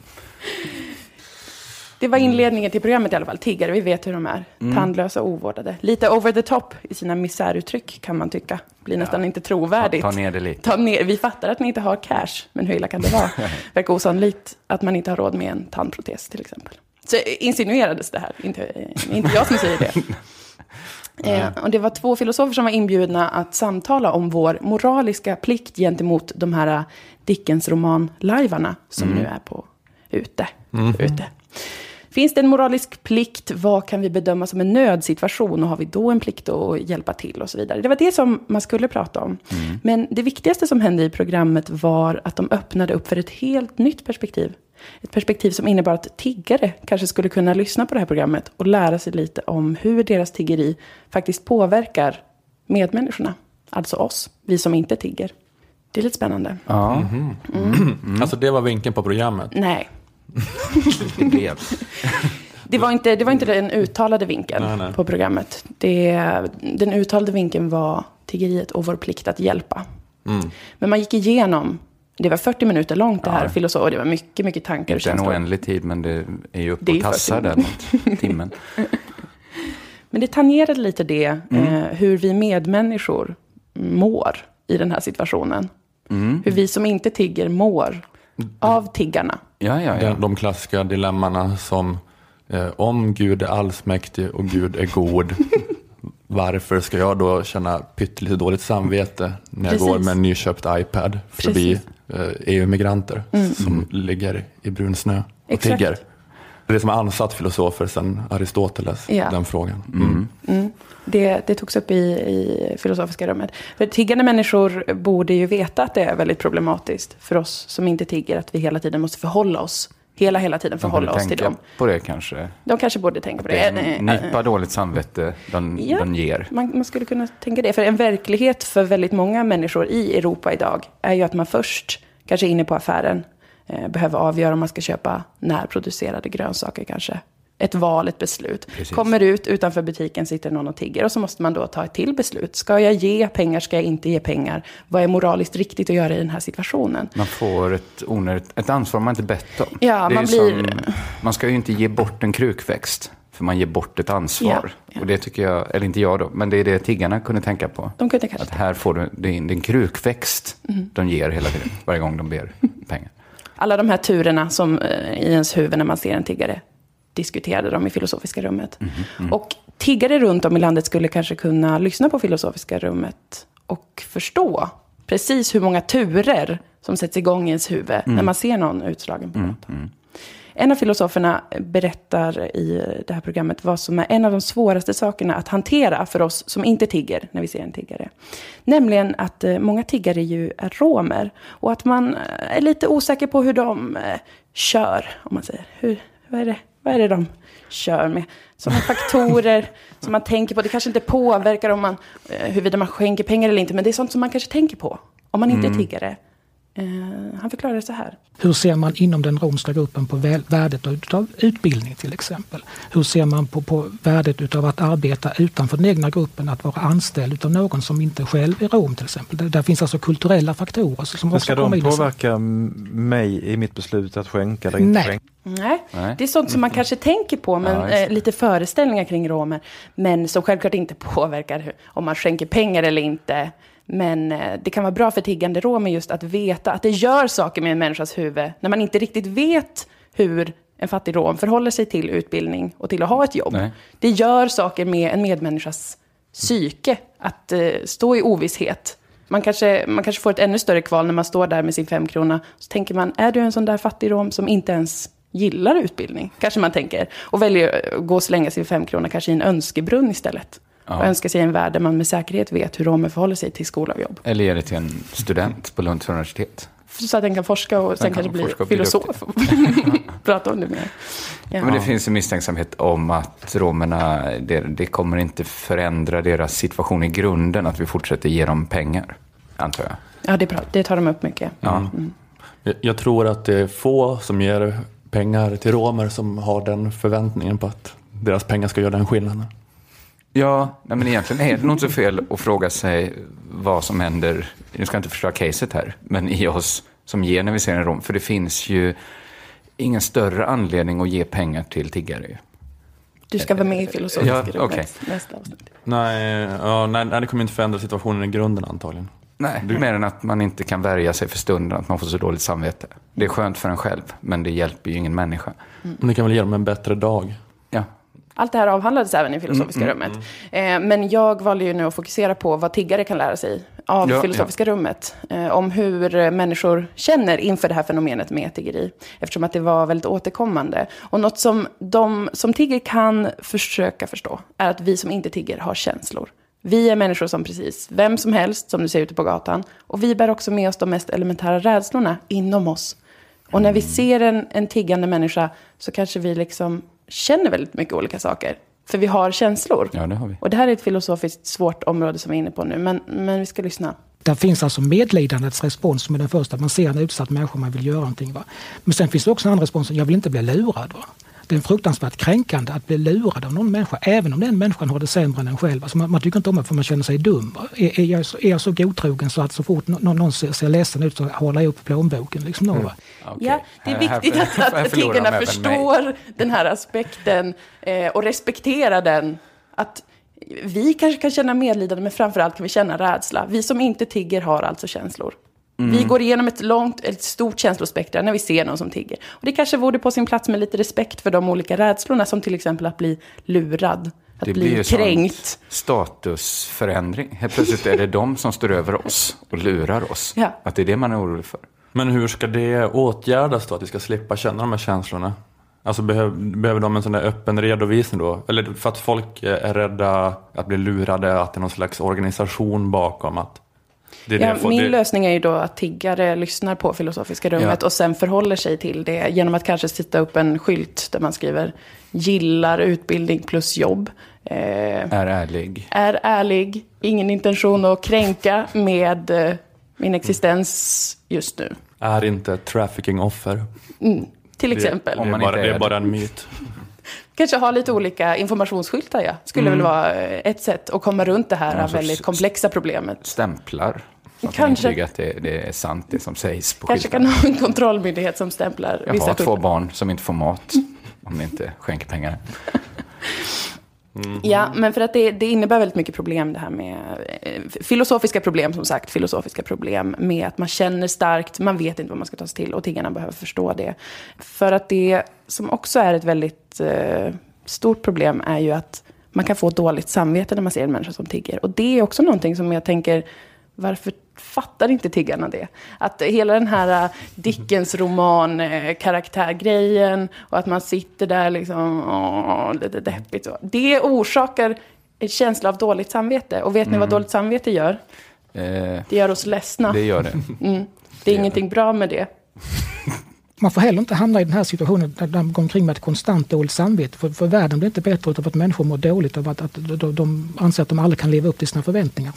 det var inledningen till programmet i alla fall. Tiggare, vi vet hur de är. Mm. Tandlösa ovårdade. Lite over the top i sina misäruttryck kan man tycka. Blir nästan inte trovärdigt. Ta ner det lite. Ta ner, vi fattar att ni inte har cash, men hur illa kan det vara? Verkar osannolikt att man inte har råd med en tandprotes till exempel. Så eh, insinuerades det här, inte, eh, inte jag som säger det. Eh, och det var två filosofer som var inbjudna att samtala om vår moraliska plikt gentemot de här eh, Dickens roman-lajvarna som nu är på ute. ute. Finns det en moralisk plikt? Vad kan vi bedöma som en nödsituation? Och har vi då en plikt att hjälpa till och så vidare? Det var det som man skulle prata om. Men det viktigaste som hände i programmet var att de öppnade upp för ett helt nytt perspektiv. Ett perspektiv som innebar att tiggare kanske skulle kunna lyssna på det här programmet och lära sig lite om hur deras tiggeri faktiskt påverkar medmänniskorna. Alltså oss, vi som inte tigger. Det är lite spännande. Ja, Alltså det var vinkeln på programmet. Nej, det blev. Det var inte, det var inte den uttalade vinkeln Nej, nej. på programmet. Det, den uttalade vinkeln var tiggeriet och vår plikt att hjälpa. Mm. Men man gick igenom, det var 40 minuter långt det här, filosof, och det var mycket, mycket tankar och Inte en känslor. oändlig tid, men det är ju uppe är och tassar 40 där mot timmen. Men det tangerade lite det, Mm. eh, hur vi medmänniskor mår i den här situationen. Mm. Hur vi som inte tigger mår av tiggarna. Ja, ja, ja. De, klassiska dilemmana som eh, om Gud är allsmäktig och Gud är god, varför ska jag då känna pyttelite dåligt samvete när jag Precis. går med en nyköpt iPad förbi eh, EU-migranter som ligger i brun snö och Mm. Exakt. tigger? Det som har ansatt filosofer sedan Aristoteles, Ja. den frågan. Mm. Det, det togs upp i, i filosofiska rummet. För tiggande människor borde ju veta att det är väldigt problematiskt för oss som inte tigger, att vi hela tiden måste förhålla oss, hela, hela tiden De förhålla oss till dem. på det kanske. De kanske borde tänka på Det det. är en nypa dåligt samvete de, Ja. de ger. Man, man skulle kunna tänka det. För en verklighet för väldigt många människor i Europa idag är ju att man först kanske är inne på affären, behöver avgöra om man ska köpa närproducerade grönsaker kanske. Ett val, ett beslut. Precis. Kommer ut utanför butiken, sitter någon och tigger. Och så måste man då ta ett till beslut. Ska jag ge pengar, ska jag inte ge pengar? Vad är moraliskt riktigt att göra i den här situationen? Man får ett, onödigt, ett ansvar man inte bett om. Ja, man blir- man ska ju inte ge bort en krukväxt, för man ger bort ett ansvar. Ja, ja. Och det tycker jag, eller inte jag då, men det är det tiggarna kunde tänka på. De kunde kanske Att här får du, en krukväxt Mm. de ger hela tiden, varje gång de ber pengar. Alla de här turerna som eh, i ens huvud när man ser en tiggare diskuterade de i filosofiska rummet. Och tiggare runt om i landet skulle kanske kunna lyssna på filosofiska rummet och förstå precis hur många turer som sätts igång i ens huvud när man ser någon utslagen på gatan. En av filosoferna berättar i det här programmet vad som är en av de svåraste sakerna att hantera för oss som inte tigger när vi ser en tiggare. Nämligen att eh, många tiggare ju är romer och att man eh, är lite osäker på hur de eh, kör, om man säger. Hur, vad, är det, vad är det de kör med? Sådana faktorer som man tänker på. Det kanske inte påverkar om man, huruvida man skänker pengar eller inte, men det är sånt som man kanske tänker på om man inte är tiggare. Eh, han förklarar det så här. Hur ser man inom den romska gruppen på värdet av utbildning till exempel? Hur ser man på, på värdet utav att arbeta utanför den egna gruppen, att vara anställd utav någon som inte själv är rom till exempel? Där, där finns alltså kulturella faktorer som också ska kommer de in. i sam- påverka mig i mitt beslut att skänka eller inte Nej. skänka? Nej, Nej. det är sånt som man kanske tänker på, men Ja, eh, lite föreställningar kring romer. Men som självklart inte påverkar hur, om man skänker pengar eller inte. Men eh, det kan vara bra för tiggande romer just att veta att det gör saker med en människas huvud. När man inte riktigt vet hur en fattig rom förhåller sig till utbildning och till att ha ett jobb. Nej. Det gör saker med en medmänniskas psyke att eh, stå i ovisshet. Man kanske, man kanske får ett ännu större kval när man står där med sin femkrona. Så tänker man, är du en sån där fattig rom som inte ens gillar utbildning? Kanske man tänker. Och väljer att gå och slänga sin femkrona kanske i en önskebrunn istället. Och önskar sig en värld där man med säkerhet vet hur romer förhåller sig till skola och jobb. Eller ge det till en student på Lunds universitet. Så att den kan forska och sen kan kanske bli och filosof. Prata om det mer. Ja. Men det finns en misstänksamhet om att romerna, det, det kommer inte förändra deras situation i grunden att vi fortsätter ge dem pengar, antar jag. Ja, det, är bra. det tar de upp mycket. Ja. Mm. Jag- Jag tror att det är få som ger pengar till romer som har den förväntningen på att deras pengar ska göra den skillnaden. Ja, nej, men egentligen är det nog inte så fel att fråga sig vad som händer, nu ska jag inte förstöra caset här, men i oss som ger när vi ser en rom. För det finns ju ingen större anledning att ge pengar till tiggare. Du ska vara med i filosofiska Ja, rummet okej. nästa avsnitt. Nej, ja, nej, nej, det kommer inte förändra situationen i grunden antagligen. Nej, mer än att man inte kan värja sig för stunden, att man får så dåligt samvete. Det är skönt för en själv, men det hjälper ju ingen människa. Men det kan väl ge dem en bättre dag. Ja, Allt det här avhandlades även i filosofiska Mm, rummet. Eh, men jag valde ju nu att fokusera på vad tiggare kan lära sig av Ja, filosofiska rummet. Eh, om hur eh, människor känner inför det här fenomenet med tiggeri. Eftersom att det var väldigt återkommande. Och något som de som tigger kan försöka förstå är att vi som inte tigger har känslor. Vi är människor som precis vem som helst som du ser ute på gatan. Och vi bär också med oss de mest elementära rädslorna inom oss. Och när vi ser en, en tiggande människa så kanske vi liksom känner väldigt mycket olika saker. För vi har känslor. ja det har vi. Och det här är ett filosofiskt svårt område som vi är inne på nu. Men, men vi ska lyssna. Där finns alltså medlidandets respons som är den första. Man ser en utsatt människa man vill göra någonting. Va? Men sen finns det också en annan respons, jag vill inte bli lurad. Va? Det är fruktansvärt kränkande att bli lurad av någon människa, även om den människan har det sämre än en själv. Alltså man, man tycker inte om det för man känner sig dum. Är, är, jag, så- är jag så godtrogen så att så fort någon, någon ser, ser ledsen ut så håller jag upp plånboken? Liksom då, va? Okej. Ja, det är viktigt här- att, här att förlorar tiggarna förstår den här aspekten eh, och respekterar den. Att vi kanske kan känna medlidande, men framförallt kan vi känna rädsla. Vi som inte tigger har alltså känslor. Mm. Vi går igenom ett långt, ett stort känslospektra när vi ser någon som tigger. Och det kanske vore på sin plats med lite respekt för de olika rädslorna, som till exempel att bli lurad, att Det bli blir kränkt. statusförändring. Helt plötsligt är det de som står över oss och lurar oss. Ja. Att det är det man är orolig för. Men hur ska det åtgärdas då, att vi ska slippa känna de här känslorna? Alltså behöver, behöver de en sån där öppen redovisning då? Eller för att folk är rädda att bli lurade, att det är någon slags organisation bakom att... Det är Ja, det, min det, lösning är ju då att tiggare lyssnar på filosofiska rummet Ja. och sen förhåller sig till det genom att kanske sätta upp en skylt där man skriver gillar utbildning plus jobb. Eh, Är ärlig. är ärlig, ingen intention att kränka med eh, min existens just nu. är inte ett trafficking-offer. Till Det, exempel. det, Om är man bara, inte det är är bara en myt. Kanske ha lite olika informationsskyltar, ja. Skulle väl vara eh, ett sätt att komma runt det här sorts väldigt komplexa problemet. Stämplar. Så att man Kanske. intygar att det, det är sant det som sägs på Kanske skyltarna. kan ha en kontrollmyndighet som stämplar Jag vissa har två skyltar. barn som inte får mat om ni inte skänker pengar. Ja, men för att det, det innebär väldigt mycket problem det här med eh, filosofiska problem som sagt, filosofiska problem med att man känner starkt, man vet inte vad man ska ta sig till och tiggarna behöver förstå det. För att det som också är ett väldigt eh, stort problem är ju att man kan få dåligt samvete när man ser en människa som tigger. Och det är också någonting som jag tänker, varför fattar inte tiggarna det? Att hela den här eh, Dickens roman eh, karaktärgrejen och att man sitter där liksom, åh, lite deppigt. Så. Det orsakar en känsla av dåligt samvete. Och vet ni vad dåligt samvete gör? Eh, Det gör oss ledsna. det gör det. Mm. Det är ingenting bra med det. Man får heller inte hamna i den här situationen där de går omkring med ett konstant dåligt samvete. För, för världen blir inte bättre av att människor mår dåligt av att, att de, de anser att de aldrig kan leva upp till sina förväntningar.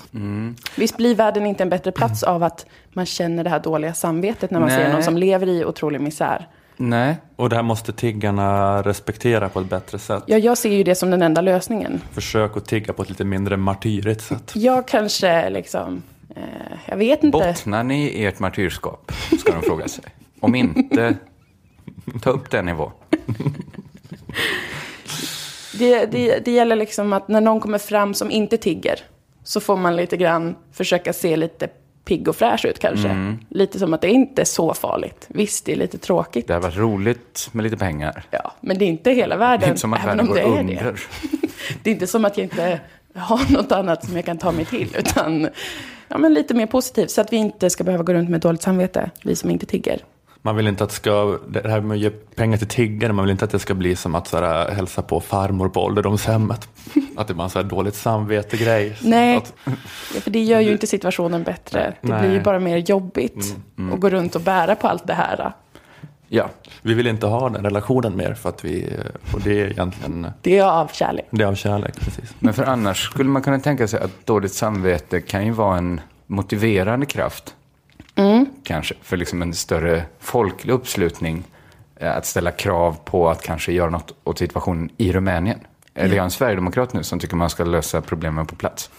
Visst blir världen inte en bättre plats av att man känner det här dåliga samvetet när man ser Nej. någon som lever i otrolig misär? Nej, Och det här måste tiggarna respektera på ett bättre sätt. Ja, jag ser ju det som den enda lösningen. Försök att tigga på ett lite mindre martyrigt sätt. Jag kanske liksom, eh, jag vet inte. bottnar ni i ert martyrskap? Ska de fråga sig. Om inte, ta upp den nivå. Det, det, det gäller liksom att när någon kommer fram som inte tigger så får man lite grann försöka se lite pigg och fräsch ut kanske. Mm. Lite som att det inte är så farligt. Visst, det är lite tråkigt. Det har varit roligt med lite pengar. Ja, men det är inte hela Det världen. är inte som att världen går det under. det. Det är inte som att jag inte har något annat som jag kan ta mig till. Utan ja, men lite mer positivt. Så att vi inte ska behöva gå runt med dåligt samvete, vi som inte tigger. Man vill inte att det ska, det här med att ge pengar till tiggare, man vill inte att det ska bli som att så här, hälsa på farmor på ålderdomshemmet. Att det bara är en så här dåligt samvete-grej. Nej, Att, Ja, för det gör ju inte situationen bättre. Det Nej. blir ju bara mer jobbigt att gå runt och bära på allt det här. Ja, vi vill inte ha den relationen mer för att vi, och det är egentligen, Det är av kärlek. det är av kärlek. Precis. men för annars skulle man kunna tänka sig att dåligt samvete kan ju vara en motiverande kraft. Kanske, för liksom en större folklig uppslutning. eh, Att ställa krav på att kanske göra något åt situationen i Rumänien. Eller är jag en sverigedemokrat nu som tycker man ska lösa problemen på plats?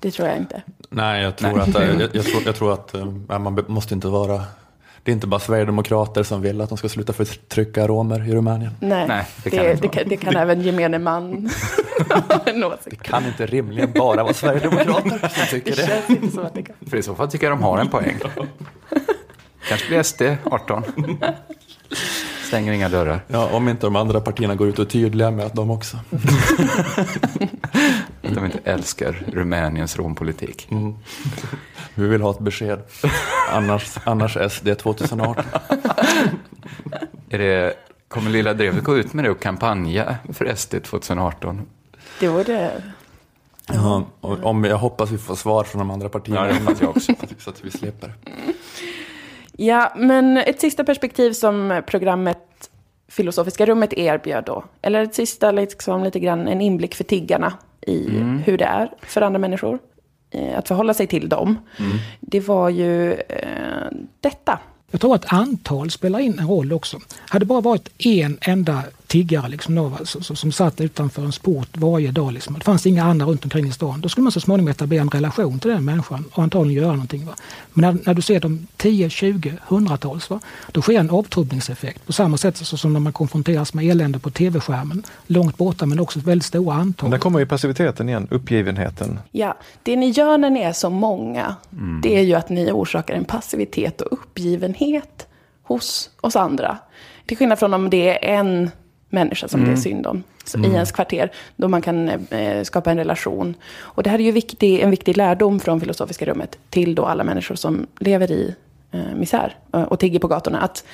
Det tror jag inte. Nej, jag tror Nej. att, jag, jag, tror, jag tror att eh, man måste inte vara, det är inte bara sverigedemokrater som vill att de ska sluta förtrycka romer i Rumänien. Nej, Nej, det, det kan det, kan, det kan även gemene man ha en åsikt. Kan inte rimligen bara vara sverigedemokrater som tycker Det det. känns inte som att det kan. För i så fall tycker jag de har en poäng. Kanske blir SD 18. Stänger inga dörrar. Ja, om inte de andra partierna går ut och är tydliga med att de också. Att de inte älskar Rumäniens rompolitik. Vi vill ha ett besked. Annars, annars SD 2018. Är det, kommer Lilla Drevet gå ut med det och kampanja för SD 2018? Det vore... Ja, och om, jag hoppas vi får svar från de andra partierna. Ja, det hoppas jag också. Så att vi slipper. Ja, men ett sista perspektiv som programmet Filosofiska rummet erbjöd då, eller ett sista liksom, lite grann en inblick för tiggarna i hur det är för andra människor, eh, att förhålla sig till dem, det var ju eh, detta. Jag tror att antal spelar in en roll också. Hade det bara varit en enda tiggare liksom, då, så- som satt utanför en port varje dag, liksom, det fanns inga andra runt omkring i stan, då skulle man så småningom etablera en relation till den människan och antagligen göra någonting. Va? Men när, när du ser dem 10, 20, hundratals, va? då sker en avtrubbningseffekt på samma sätt så- som när man konfronteras med elände på tv-skärmen. Långt borta men också väldigt stora antal. Men där kommer ju passiviteten igen, uppgivenheten. Ja, det ni gör när ni är så många, det är ju att ni orsakar en passivitet och uppgivenhet hos oss andra. Till skillnad från om det är en människa som det är synd om så i ens kvarter, då man kan eh, skapa en relation. Och det här är ju viktig, en viktig lärdom från Filosofiska rummet till då alla människor som lever i eh, misär eh, och tigger på gatorna. Att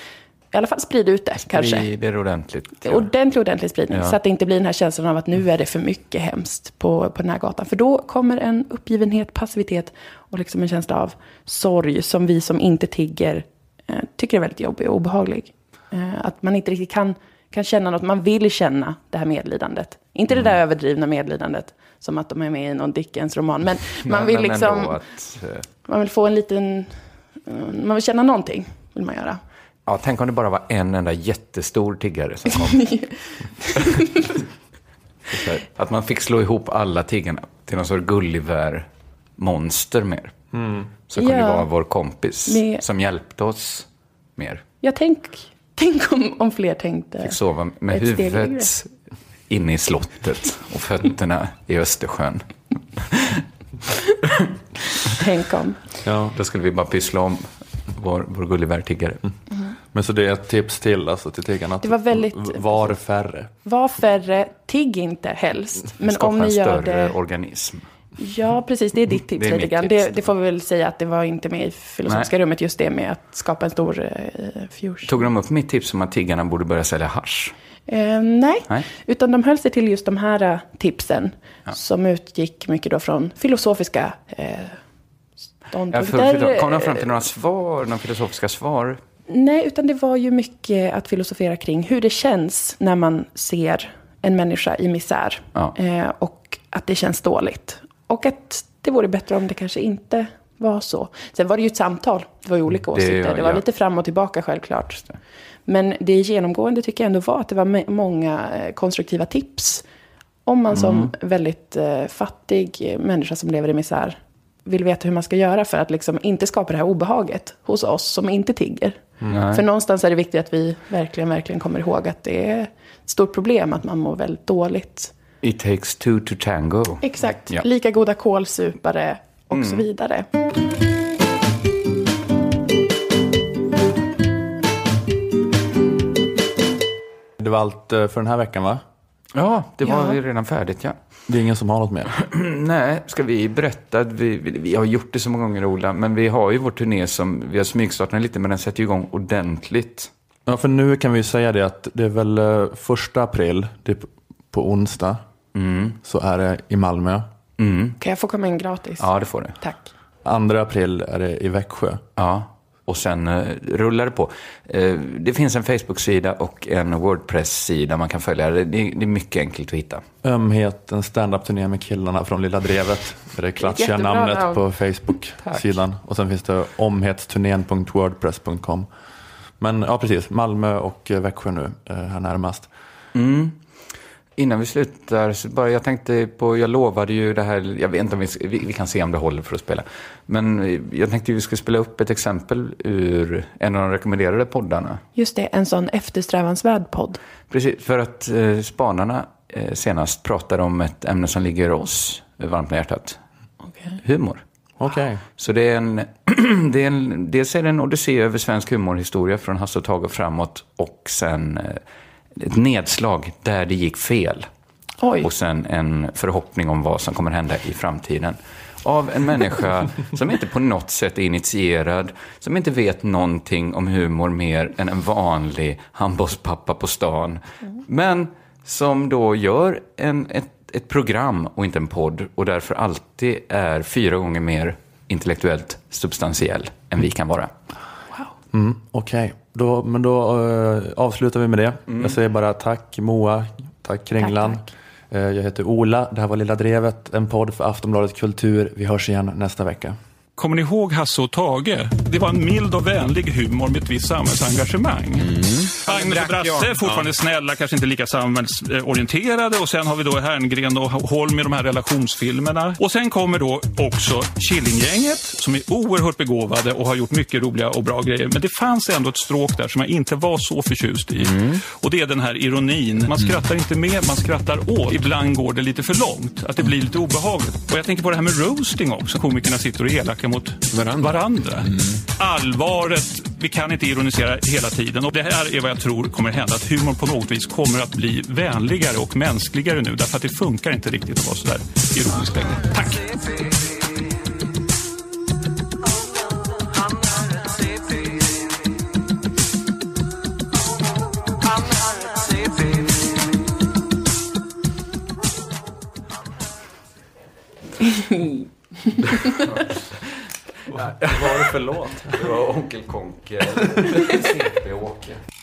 i alla fall sprida ut det, kanske. Blir det ordentligt? Ordentlig, ordentlig spridning. Ja. Så att det inte blir den här känslan av att nu är det för mycket hemskt på, på den här gatan. För då kommer en uppgivenhet, passivitet och liksom en känsla av sorg som vi som inte tigger eh, tycker är väldigt jobbig och obehaglig. Eh, att man inte riktigt kan, kan känna något, man vill känna det här medlidandet. Inte det där överdrivna medlidandet, som att de är med i någon Dickens-roman. Men man vill Men liksom, att, eh, man vill få en liten, eh, man vill känna någonting, vill man göra. ja, tänk om det bara var en enda jättestor tiggare som kom. Så att man fick slå ihop alla tiggarna till någon sorts Gulliver-monster mer. Som kunde Ja. vara vår kompis Med- som hjälpte oss mer. Ja, tänk, tänk om, om fler tänkte. Fick sova med huvudet inne i slottet och fötterna i Östersjön. Tänk om. Ja. Då skulle vi bara pyssla om vår, vår Gulliver-tiggare. Men så det är ett tips till alltså, till tiggarna. att Det var väldigt- Var färre. Var färre, tigg inte helst. Men Skapa om ni en gör större det... organism. Ja, precis. Det är ditt tips Det är lite grann. tips. Det, det får vi väl säga att det var inte med i Filosofiska rummet, just det med att skapa en stor eh, fusion. Tog de upp mitt tips om att tiggarna borde börja sälja hasch? Eh, nej. Nej. utan de höll sig till just de här eh, tipsen. Som utgick mycket då från filosofiska eh, Ja, ståndpunkter. för, kom de fram till några svar, några filosofiska svar? Nej, utan det var ju mycket att filosofera kring hur det känns när man ser en människa i misär. Ja. Eh, och att det känns dåligt. Och att det vore bättre om det kanske inte var så. Sen var det ju ett samtal. Det var ju olika Mm, Det- åsikter. Det var ja. lite fram och tillbaka självklart. Men det genomgående tycker jag ändå var att det var många eh, konstruktiva tips. Om man som Mm. väldigt eh, fattig människa som lever i misär vill veta hur man ska göra för att liksom inte skapa det här obehaget hos oss som inte tigger. Nej. För någonstans är det viktigt att vi verkligen, verkligen kommer ihåg att det är ett stort problem att man mår väldigt dåligt. It takes two to tango. Exakt. Ja. Lika goda kålsupare och så vidare. Det var allt eh, för den här veckan va? Ja, det var Ja. redan färdigt, ja. Det är ingen som har något mer. Nej, ska vi berätta? Vi, vi, vi har gjort det så många gånger, Ola, men vi har ju vår turné som, vi har smygstartat den lite, men den sätter ju igång ordentligt. Ja, för nu kan vi ju säga det att det är väl eh, första april, det är på- på onsdag, så är det i Malmö. Kan jag få komma in gratis? Ja, det får du. Tack. 2 april är det i Växjö. Ja, och sen eh, rullar det på. Eh, det finns en Facebook-sida och en Wordpress-sida man kan följa. Det, det är mycket enkelt att hitta. Ömhet, en stand-up-turné med killarna från Lilla Drevet. Det är det klatschiga namnet namn. på Facebook-sidan. Och sen finns det omhetsturnén.wordpress.com. Men ja, precis. Malmö och eh, Växjö nu, eh, här närmast. Innan vi slutar, så bara, jag tänkte på, jag lovade ju det här, jag vet inte om vi, vi, vi kan se om det håller för att spela. Men jag tänkte vi skulle spela upp ett exempel ur en av de rekommenderade poddarna. Just det, en sån eftersträvansvärd podd. Precis, för att eh, spanarna eh, senast pratade om ett ämne som ligger oss varmt om hjärtat. Humor. Okej. Så det är en, det är en, dels är det en odyssé över svensk humorhistoria från Hasse och Tage och framåt och sen eh, ett nedslag där det gick fel. Oj. Och sen en förhoppning om vad som kommer hända i framtiden. Av en människa som inte på något sätt är initierad, som inte vet någonting om humor mer än en vanlig handbollspappa på stan. Men som då gör en, ett, ett program och inte en podd och därför alltid är fyra gånger mer intellektuellt substantiell än vi kan vara. Mm, Okej, då, men då eh, avslutar vi med det. Jag säger bara tack Moa, tack Kringlan. Tack, Eh, jag heter Ola, det här var Lilla Drevet, en podd för Aftonbladet Kultur. Vi hörs igen nästa vecka. Kommer ni ihåg Hasse och Tage? Det var en mild och vänlig humor med ett visst samhällsengagemang. Agnes och Brasse, fortfarande snälla, kanske inte lika samhällsorienterade. Och sen har vi då Herngren och Holm med de här relationsfilmerna. Och sen kommer då också Killinggänget som är oerhört begåvade och har gjort mycket roliga och bra grejer. Men det fanns ändå ett stråk där som jag inte var så förtjust i. Och det är den här ironin. Man skrattar inte med, man skrattar åt. Ibland går det lite för långt, att det blir lite obehagligt. Och jag tänker på det här med roasting också. Komikerna sitter och är elaka mot varandra. Allvaret, vi kan inte ironisera hela tiden. Och det här är vad jag tror kommer hända. Att humor på något vis kommer att bli vänligare och mänskligare nu. Därför att det funkar inte riktigt att vara sådär ironisk längre. Tack! Vad var det för låt? Det var Onkel Konke, CP-Åke.